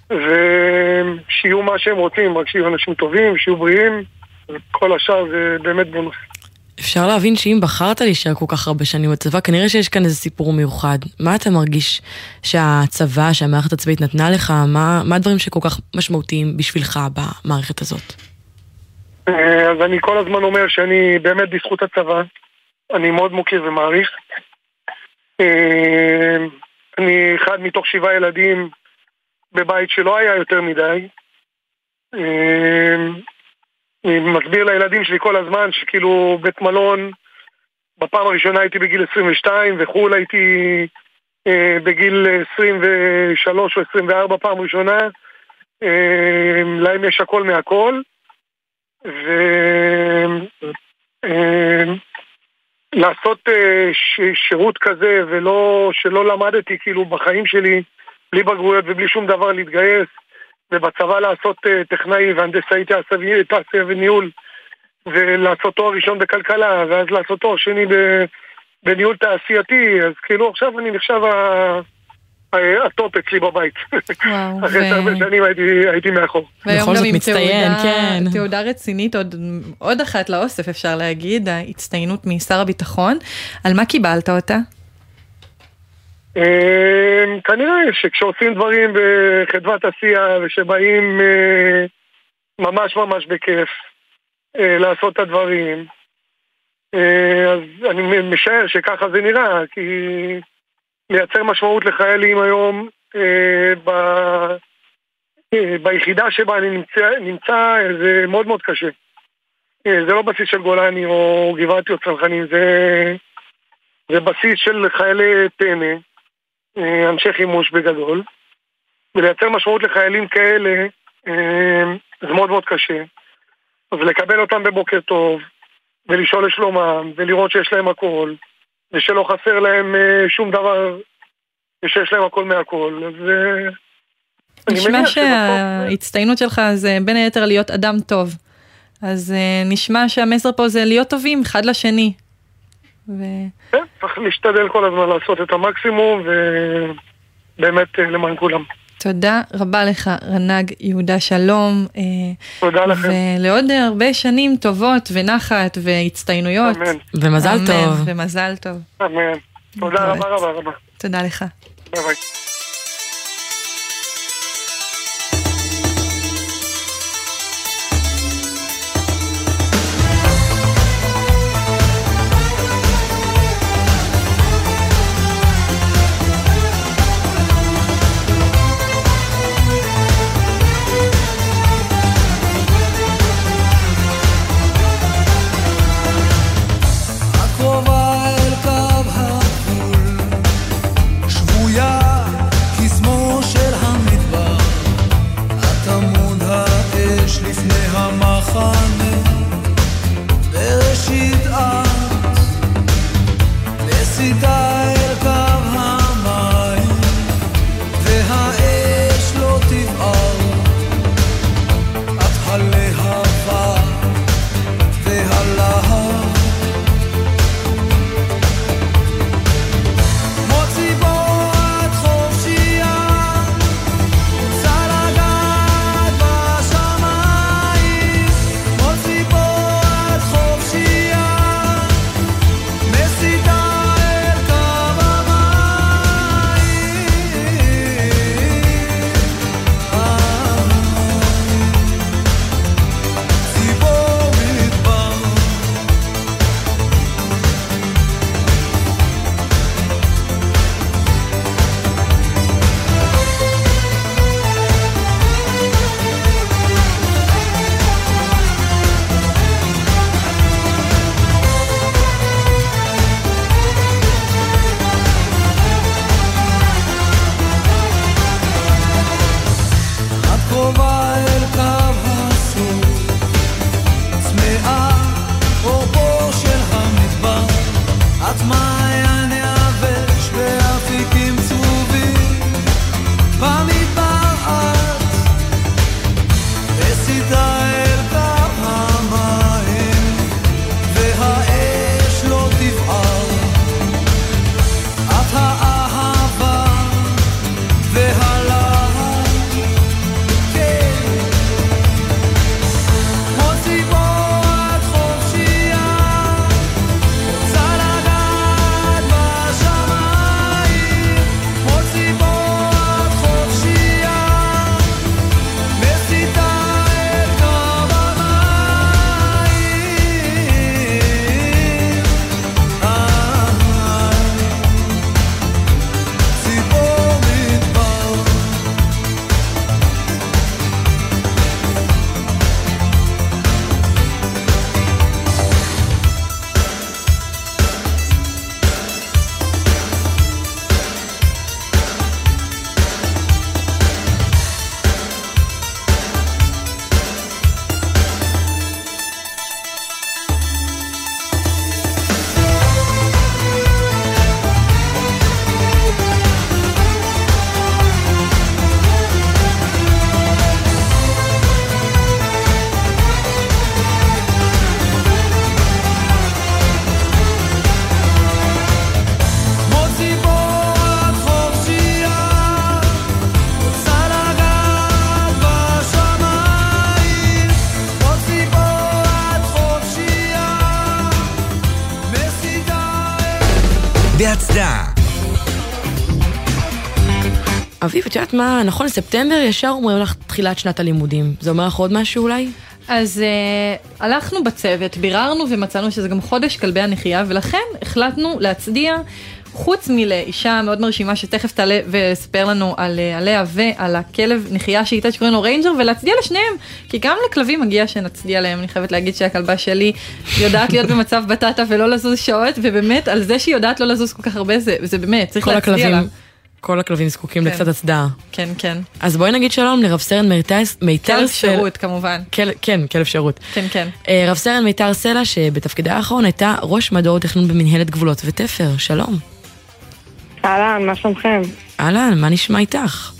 ושיהיו מה שהם רוצים, רק שיהיו אנשים טובים, שיהיו בריאים, כל השאר זה באמת בונוס. אפשר להבין שאם בחרת להישאר כל כך הרבה שנים בצבא, כנראה שיש כאן איזה סיפור מיוחד. מה אתה מרגיש שהצבא, שהמערכת הצבאית נתנה לך? מה, מה הדברים שכל כך משמעותיים בשבילך במערכת הזאת? אה, אז אני כל הזמן אומר שאני באמת בזכות הצבא, אני מאוד מוקיר ומעריך. אה, אני אחד מתוך שבעה ילדים בבית שלא היה יותר מדי. אה, אני מסביר לילדים שלי כל הזמן שכאילו בית מלון, בפעם הראשונה הייתי בגיל 22 וחו"ל הייתי אה, בגיל 23 או 24 פעם ראשונה. אה, להם יש הכל מהכל. ולעשות אה, שירות כזה ולא, שלא למדתי כאילו בחיים שלי בלי בגרויות ובלי שום דבר להתגייס ובצבא לעשות אה, טכנאי והנדסאי תעשייה וניהול ולעשות תואר ראשון בכלכלה ואז לעשות תואר שני ב- בניהול תעשייתי אז כאילו עכשיו אני נחשב הטופ אצלי בבית. וואו, [LAUGHS] אחרי ו- הרבה שנים הייתי, הייתי מאחור. והיום בכל גם זאת עם מצטיין, תעודה, כן. תעודה רצינית, עוד, עוד אחת לאוסף אפשר להגיד, ההצטיינות משר הביטחון. על מה קיבלת אותה? אה, כנראה שכשעושים דברים בחדוות עשייה ושבאים אה, ממש ממש בכיף אה, לעשות את הדברים, אז אני משער שככה זה נראה, כי לייצר משמעות לחיילים היום ב... ביחידה שבה אני נמצא, נמצא זה מאוד מאוד קשה. זה לא בסיס של גולני או גבעתי או צנחנים, זה, זה בסיס של חיילי טנא. אה, אנשי חימוש בגדול, ולייצר משמעות לחיילים כאלה אה, זה מאוד מאוד קשה. אז לקבל אותם בבוקר טוב, ולשאול לשלומם, ולראות שיש להם הכל, ושלא חסר להם אה, שום דבר, ושיש להם הכל מהכל, אז נשמע. שההצטיינות שלך זה בין היתר להיות אדם טוב. אז נשמע שהמסר פה זה להיות טובים אחד לשני. ו... כן, צריך להשתדל כל הזמן לעשות את המקסימום, ובאמת אה, למען כולם. תודה רבה לך, רנ"ג יהודה שלום. אה, תודה לכם. ולעוד הרבה שנים טובות ונחת והצטיינויות. אמן. ומזל אמן, טוב. ומזל טוב. אמן. תודה רבה רבה רבה. תודה לך. ביי ביי. אביב, את יודעת מה, נכון לספטמבר ישר אומרים לך תחילת שנת הלימודים. זה אומר לך עוד משהו אולי? אז אה, הלכנו בצוות, ביררנו ומצאנו שזה גם חודש כלבי הנחייה, ולכן החלטנו להצדיע, חוץ מ, לאישה מאוד מרשימה שתכף תעלה ותספר לנו על, אה, עליה ועל הכלב נחייה שאיתה שקוראים לו ריינג'ר, ולהצדיע לשניהם, כי גם לכלבים מגיע שנצדיע להם, אני חייבת להגיד שהכלבה שלי יודעת להיות במצב בטטה ולא לזוז שעות, ובאמת על זה שהיא יודעת לא לזוז כל כך הרבה, זה, זה באמת, צריך להצדיע לה. הכלבים, כל הכלבים זקוקים כן. לקצת הצדעה. כן, כן. אז בואי נגיד שלום לרב סרן מיתר מיתר כלב שירות כמובן. כל- כן, כלב שירות. כן, כן. אה, רב סרן מיתר סלע, שבתפקידה האחרון הייתה ראש מדור תכנון במנהלת גבולות ותפר, שלום. אהלן, מה שלומכם? אהלן, מה נשמע איתך?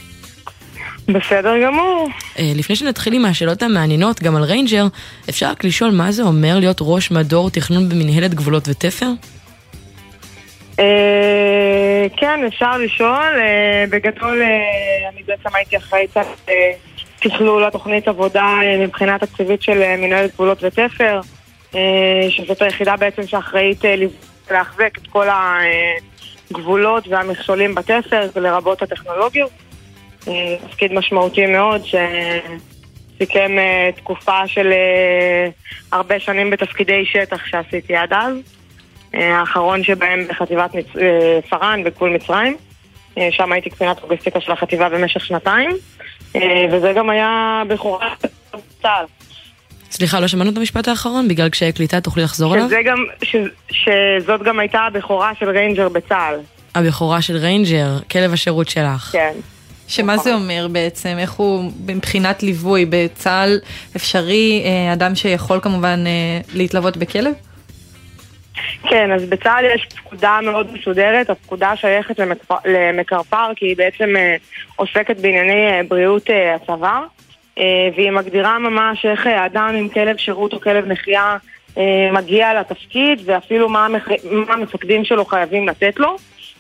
בסדר גמור. אה, לפני שנתחיל עם השאלות המעניינות גם על ריינג'ר, אפשר רק לשאול מה זה אומר להיות ראש מדור תכנון במנהלת גבולות ותפר? אה, כן, אפשר לשאול. אה, בגדול, אה, אני בעצם הייתי אחראית על תכלול התוכנית עבודה מבחינה תקציבית של מנהלת גבולות ותפר, שזאת היחידה בעצם שאחראית להחזק את כל הגבולות והמכשולים בתפר, לרבות הטכנולוגיות. תפקיד משמעותי מאוד שסיכם תקופה של הרבה שנים בתפקידי שטח שעשיתי עד אז. אה, האחרון שבהם בחטיבת מצ... אה, פארן בגבול מצרים. אה, שם הייתי קצינת לוגיסטיקה של החטיבה במשך שנתיים, וזה גם היה בכורה בצה"ל. סליחה, לא שמענו את המשפט האחרון? בגלל קשיי קליטה תוכלי לחזור עליו? שזה גם, ש... שזאת גם הייתה הבכורה של ריינג'ר בצה"ל. הבכורה של ריינג'ר, כלב השירות שלך. כן. שמה זה אומר בעצם? איך הוא מבחינת ליווי בצה"ל אפשרי אדם שיכול כמובן להתלוות בכלב? כן, אז בצה"ל יש פקודה מאוד מסודרת, הפקודה שייכת למקפ- למקרפ"ר, כי היא בעצם אה, עוסקת בענייני אה, בריאות אה, הצבא, והיא מגדירה ממש איך אדם עם כלב שירות או כלב נחייה מגיע לתפקיד, ואפילו מה, המח... מה המפקדים שלו חייבים לתת לו,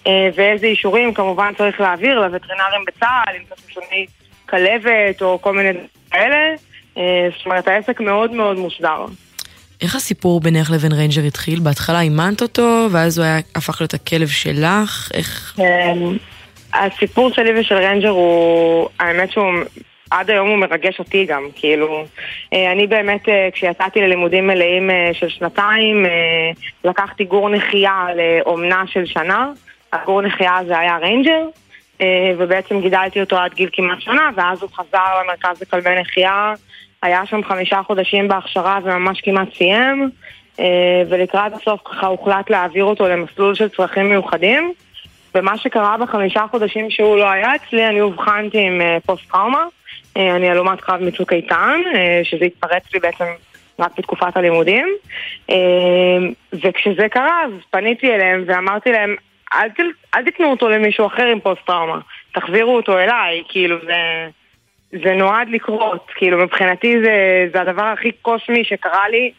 ואיזה אישורים כמובן צריך להעביר לווטרינרים בצה"ל, אם זה חיסוני כלבת או כל מיני דברים כאלה. זאת אומרת, העסק מאוד מאוד מוסדר. איך הסיפור בינך לבין ריינג'ר התחיל? בהתחלה אימנת אותו, ואז הוא היה, הפך להיות הכלב שלך? איך... אמ, הסיפור שלי ושל ריינג'ר הוא, האמת שהוא, עד היום הוא מרגש אותי גם, כאילו, אה, אני באמת, אה, כשיצאתי ללימודים מלאים אה, של שנתיים, לקחתי גור נחייה לאומנה של שנה, הגור נחייה הזה היה ריינג'ר, ובעצם גידלתי אותו עד גיל כמעט שנה, ואז הוא חזר למרכז לכלבי נחייה, היה שם חמישה חודשים בהכשרה וממש כמעט סיים, אה, ולקראת הסוף ככה הוחלט להעביר אותו למסלול של צרכים מיוחדים. ומה שקרה בחמישה חודשים שהוא לא היה אצלי, אני אובחנתי עם אה, פוסט טראומה. אה, אני הלומת קרב מצוק איתן, שזה התפרץ לי בעצם רק בתקופת הלימודים. וכשזה קרה, אז פניתי אליהם ואמרתי להם, אל, אל תקנו אותו למישהו אחר עם פוסט טראומה, תחזירו אותו אליי, כאילו זה, זה נועד לקרות, כאילו מבחינתי זה, זה הדבר הכי קוסמי שקרה לי,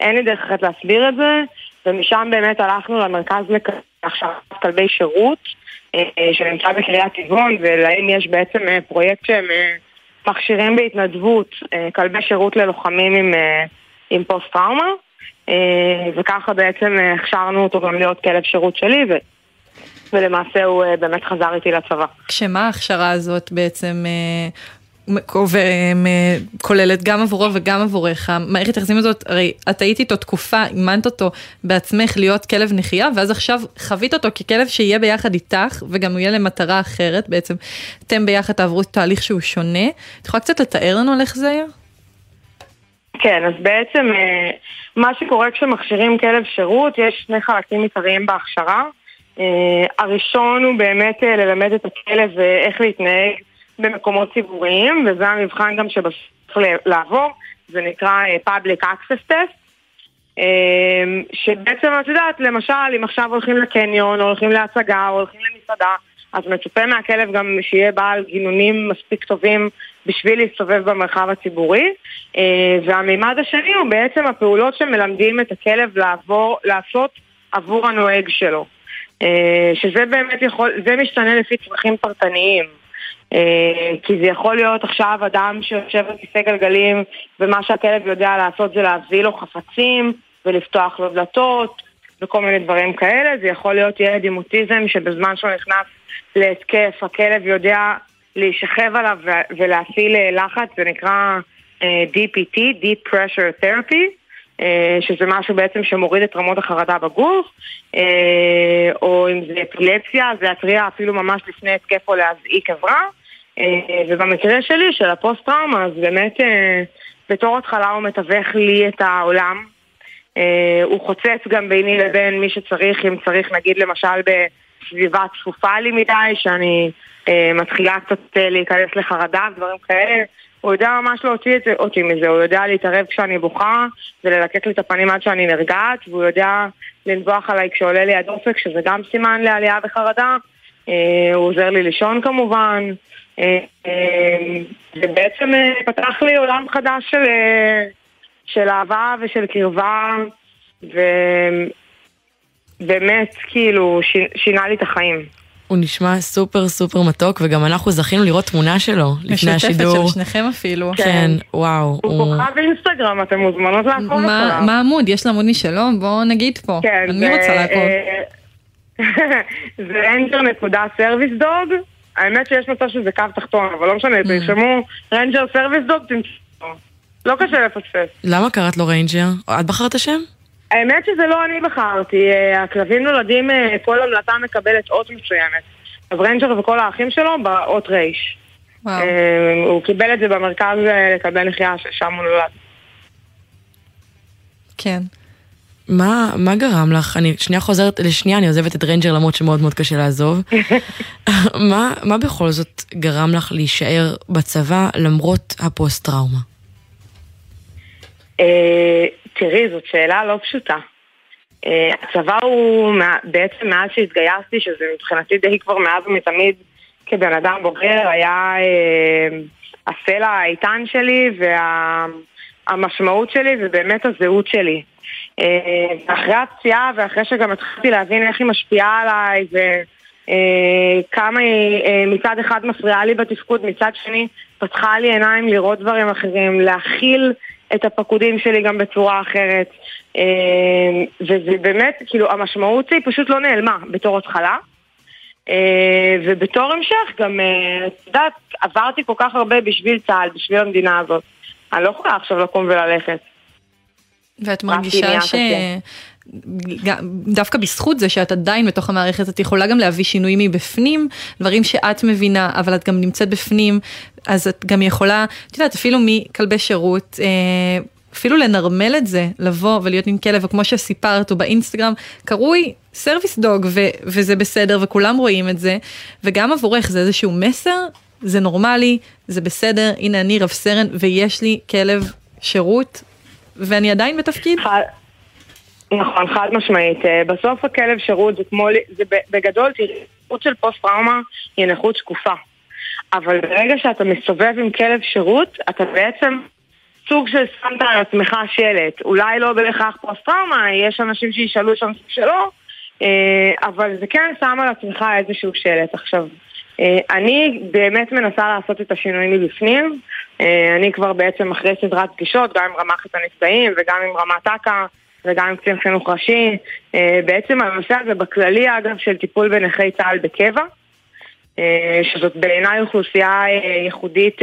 אין לי דרך אחרת להסביר את זה, ומשם באמת הלכנו למרכז להכשרת כלבי שירות, אה, שנמצא בקריית טבעון, ולהם יש בעצם אה, פרויקט שהם אה, מכשירים בהתנדבות אה, כלבי שירות ללוחמים עם, אה, עם פוסט טראומה, אה, וככה בעצם אה, הכשרנו אותו גם להיות כלב שירות שלי, ו... ולמעשה הוא אה, באמת חזר איתי לצבא. כשמה ההכשרה הזאת בעצם אה, קוב- אה, אה, כוללת גם עבורו וגם עבורך? מערכת היחסים הזאת, הרי את היית איתו תקופה, אימנת אותו בעצמך להיות כלב נחייה, ואז עכשיו חווית אותו ככלב שיהיה ביחד איתך, וגם הוא יהיה למטרה אחרת, בעצם אתם ביחד תעברו תהליך שהוא שונה. את יכולה קצת לתאר לנו על איך זה היה? כן, אז בעצם אה, מה שקורה כשמכשירים כלב שירות, יש שני חלקים עיקריים בהכשרה. אה, הראשון הוא באמת אה, ללמד את הכלב איך להתנהג במקומות ציבוריים, וזה המבחן גם שבסוף לעבור, זה נקרא אה, Public Access Test. אה, שבעצם, את יודעת, למשל, אם עכשיו הולכים לקניון, או הולכים להצגה, או הולכים למסעדה, אז מצופה מהכלב גם שיהיה בעל גינונים מספיק טובים בשביל להסתובב במרחב הציבורי. אה, והמימד השני הוא בעצם הפעולות שמלמדים את הכלב לעבור, לעשות עבור הנוהג שלו. שזה באמת יכול, זה משתנה לפי צרכים פרטניים. אה, כי זה יכול להיות עכשיו אדם שיושב על כיסא גלגלים ומה שהכלב יודע לעשות זה להביא לו חפצים ולפתוח לו דלתות וכל מיני דברים כאלה. זה יכול להיות ילד עם אוטיזם שבזמן שהוא נכנס להתקף, הכלב יודע להישכב עליו ולהפעיל אה, לחץ, זה נקרא אה, DPT, Deep Pressure Therapy. שזה משהו בעצם שמוריד את רמות החרדה בגוף, או אם זה אפילפסיה, זה יתריע אפילו ממש לפני התקף או להזעיק עברה. אה, ובמקרה שלי, של הפוסט-טראומה, אז באמת אה, בתור התחלה הוא מתווך לי את העולם. אה, הוא חוצץ גם ביני לבין מי שצריך, אם צריך נגיד למשל בסביבה צפופה לי מדי, שאני מתחילה קצת להיכנס לחרדה ודברים כאלה. הוא יודע ממש להוציא את זה, אותי מזה, הוא יודע להתערב כשאני בוכה וללקק לי את הפנים עד שאני נרגעת והוא יודע לנבוח עליי כשעולה לי הדופק, שזה גם סימן לעלייה בחרדה. אה, הוא עוזר לי לישון כמובן. אה, אה, ובעצם אה, פתח לי עולם חדש של, של אהבה ושל קרבה, ובאמת, כאילו, ש- שינה לי את החיים. הוא נשמע סופר סופר מתוק, וגם אנחנו זכינו לראות תמונה שלו לפני משותפת השידור. של שניכם אפילו. כן, וואו. הוא כוכב אינסטגרם, אתם מוזמנות לעקוב מה אחריו. מה העמוד? יש לה עמוד משלו? בואו נגיד פה. כן, אני [LAUGHS] זה, רוצה לעקוב. זה ריינג'ר נקודה service dog. האמת שיש מצב שזה קו תחתון, אבל לא משנה, תרשמו ריינג'ר service dog, תמצאו. לא קשה לפספס. למה קראת לו ריינג'ר? את בחרת שם? האמת שזה לא אני בחרתי, אה, הכלבים נולדים, אה, כל המלטה מקבלת אות מסוימת. אז ריינג'ר וכל האחים שלו באות רייש. אה, הוא קיבל את זה במרכז לכלבי נחייה ששם הוא נולד. כן. מה, מה גרם לך? אני שנייה חוזרת, לשנייה אני עוזבת את ריינג'ר למרות שמאוד מאוד קשה לעזוב. [LAUGHS] מה, מה בכל זאת גרם לך להישאר בצבא למרות הפוסט-טראומה? אה, תראי, זאת שאלה לא פשוטה. אה, הצבא הוא בעצם מאז שהתגייסתי, שזה מבחינתי די כבר מאז ומתמיד כבן אדם בוגר, היה אה, הסלע האיתן שלי והמשמעות שלי ובאמת הזהות שלי. אה, אחרי הפציעה ואחרי שגם התחלתי להבין איך היא משפיעה עליי וכמה היא אה, מצד אחד מפריעה לי בתפקוד, מצד שני פתחה לי עיניים לראות דברים אחרים, להכיל את הפקודים שלי גם בצורה אחרת. אה, וזה באמת, כאילו, המשמעות היא פשוט לא נעלמה בתור התחלה. אה, ובתור המשך גם, אה, את יודעת, עברתי כל כך הרבה בשביל צה"ל, בשביל המדינה הזאת. אני לא יכולה עכשיו לקום וללכת. ואת מרגישה ש... גם- דווקא בזכות זה שאת עדיין בתוך המערכת, את יכולה גם להביא שינוי מבפנים, דברים שאת מבינה, אבל את גם נמצאת בפנים, אז את גם יכולה, את יודעת, אפילו מכלבי שירות, אה, אפילו לנרמל את זה, לבוא ולהיות עם כלב, וכמו שסיפרת, הוא באינסטגרם, קרוי service dog, ו- וזה בסדר, וכולם רואים את זה, וגם עבורך זה איזשהו מסר, זה נורמלי, זה בסדר, הנה אני רב סרן, ויש לי כלב שירות, ואני עדיין בתפקיד. נכון, חד משמעית. אה, בסוף הכלב שירות זה כמו, זה בגדול, תראי, של פוסט טראומה היא נכות שקופה. אבל ברגע שאתה מסתובב עם כלב שירות, אתה בעצם סוג של שמת על עצמך שלט. אולי לא בהכרח פוסט טראומה, יש אנשים שישאלו שם שלא, אה, אבל זה כן שם על עצמך איזשהו שלט. עכשיו, אה, אני באמת מנסה לעשות את השינוי מבפנים. אה, אני כבר בעצם אחרי סדרת פגישות, גם עם רמ"חת הנפגעים וגם עם רמת אכ"א וגם עם קצין חינוך ראשי. אה, בעצם הנושא הזה בכללי, אגב, של טיפול בנכי צה"ל בקבע, אה, שזאת בעיניי אוכלוסייה ייחודית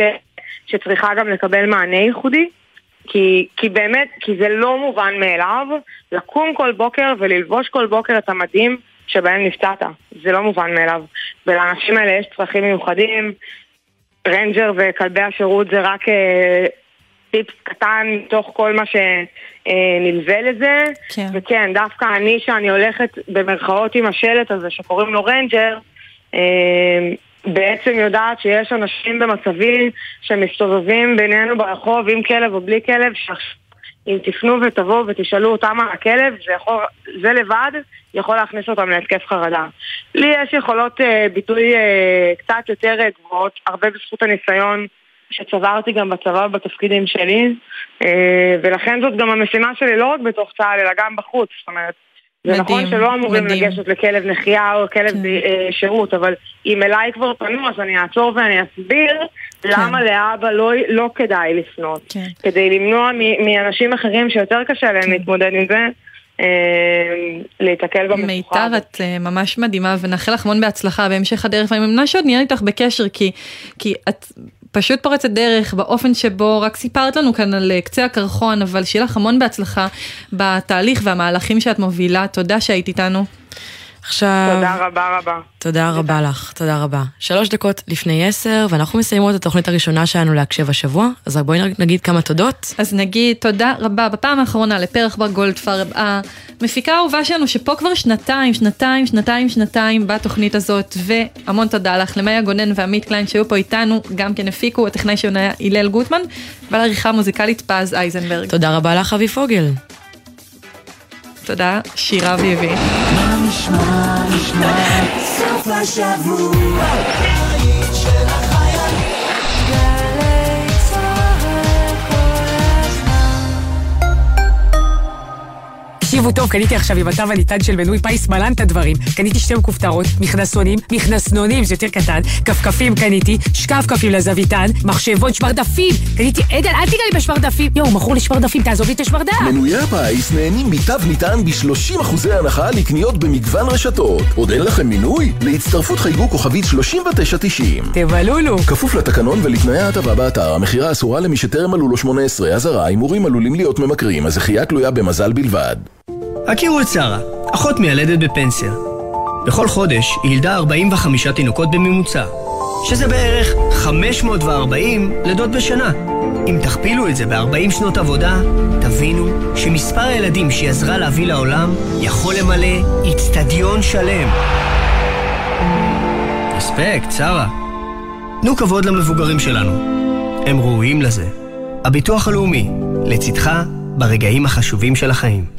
שצריכה גם לקבל מענה ייחודי. כי, כי באמת, כי זה לא מובן מאליו לקום כל בוקר וללבוש כל בוקר את המדים שבהם נפצעת. זה לא מובן מאליו. ולאנשים האלה יש צרכים מיוחדים. רנג'ר וכלבי השירות זה רק אה, טיפס קטן מתוך כל מה שנלווה לזה. כן. וכן, דווקא אני שאני הולכת במרכאות עם השלט הזה שקוראים לו רנג'ר, אה, בעצם יודעת שיש אנשים במצבים שמסתובבים בינינו ברחוב עם כלב או בלי כלב, שאם תפנו ותבואו ותשאלו אותם על הכלב, זה, יכול, זה לבד יכול להכניס אותם להתקף חרדה. לי יש יכולות אה, ביטוי אה, קצת יותר אה, גבוהות, הרבה בזכות הניסיון שצברתי גם בצבא ובתפקידים שלי, אה, ולכן זאת גם המשימה שלי לא רק בתוך צה"ל, אלא גם בחוץ. זאת אומרת, זה מדהים, נכון שלא אמורים מדהים. לגשת לכלב נחייה או כלב אה, שירות, אבל אם אליי כבר פנו, אז אני אעצור ואני אסביר למה לאבא לא, לא כדאי לפנות. כדי למנוע מ- מאנשים אחרים שיותר קשה להם להתמודד עם זה, אה, להיתקל במשוכה. מיתר, את אה, ממש מדהימה ונאחל לך המון בהצלחה בהמשך הדרך ואני מאמינה שעוד נהיה איתך בקשר כי, כי את פשוט פורצת דרך באופן שבו רק סיפרת לנו כאן על אה, קצה הקרחון אבל שיהיה לך המון בהצלחה בתהליך והמהלכים שאת מובילה, תודה שהיית איתנו. עכשיו... תודה רבה רבה. תודה רבה לך, תודה רבה. שלוש דקות לפני עשר, ואנחנו מסיימות את התוכנית הראשונה שלנו להקשב השבוע, אז רק בואי נגיד כמה תודות. אז נגיד תודה רבה בפעם האחרונה לפרח בר גולדפרב, המפיקה האהובה שלנו שפה כבר שנתיים, שנתיים, שנתיים, שנתיים בתוכנית הזאת, והמון תודה לך למאיה גונן ועמית קליין שהיו פה איתנו, גם כן הפיקו, הטכנאי שלנו היה הלל גוטמן, ולעריכה המוזיקלית פז אייזנברג. תודה רבה לך אבי פוגל. תודה, שירה אביבי. נשמע, נשמע, סוף השבוע, תקשיבו טוב, קניתי עכשיו עם התו הניתן של מנוי פיס מלן את הדברים. קניתי שתי מכופתרות, מכנסונים, מכנסנונים, זה יותר קטן, כפכפים קניתי, שקף כפים לזוויתן, מחשבון, שמרדפים. קניתי, עדן, אל תיגע לי בשמרדפים. יואו, מכור לשמרדפים, תעזוב לי את השמרדף. מנויי הפיס נהנים מתו ניתן ב-30% הנחה לקניות במגוון רשתות. עוד אין לכם מינוי? להצטרפות חייגו כוכבית 3990. תבלולו. כפוף לתקנון ולתנאי ההטבה באתר, המכירה אסורה למי שטרם מלאו לו 18, אזהרה, הימורים עלולים להיות ממכרים, הזכייה תלויה במזל בלבד. הכירו את שרה, אחות מיילדת בפנסיה. בכל חודש היא ילדה 45 תינוקות בממוצע, שזה בערך 540 לידות בשנה. אם תכפילו את זה ב-40 שנות עבודה, תבינו שמספר הילדים שהיא עזרה להביא לעולם יכול למלא איצטדיון שלם. רספקט, שרה. תנו כבוד למבוגרים שלנו. הם ראויים לזה. הביטוח הלאומי, לצדך ברגעים החשובים של החיים.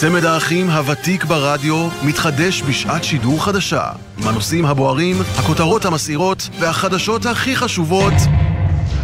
צמד האחים הוותיק ברדיו מתחדש בשעת שידור חדשה. עם הנושאים הבוערים, הכותרות המסעירות והחדשות הכי חשובות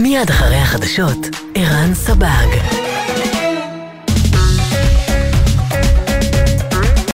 מיד אחרי החדשות, ערן סבג.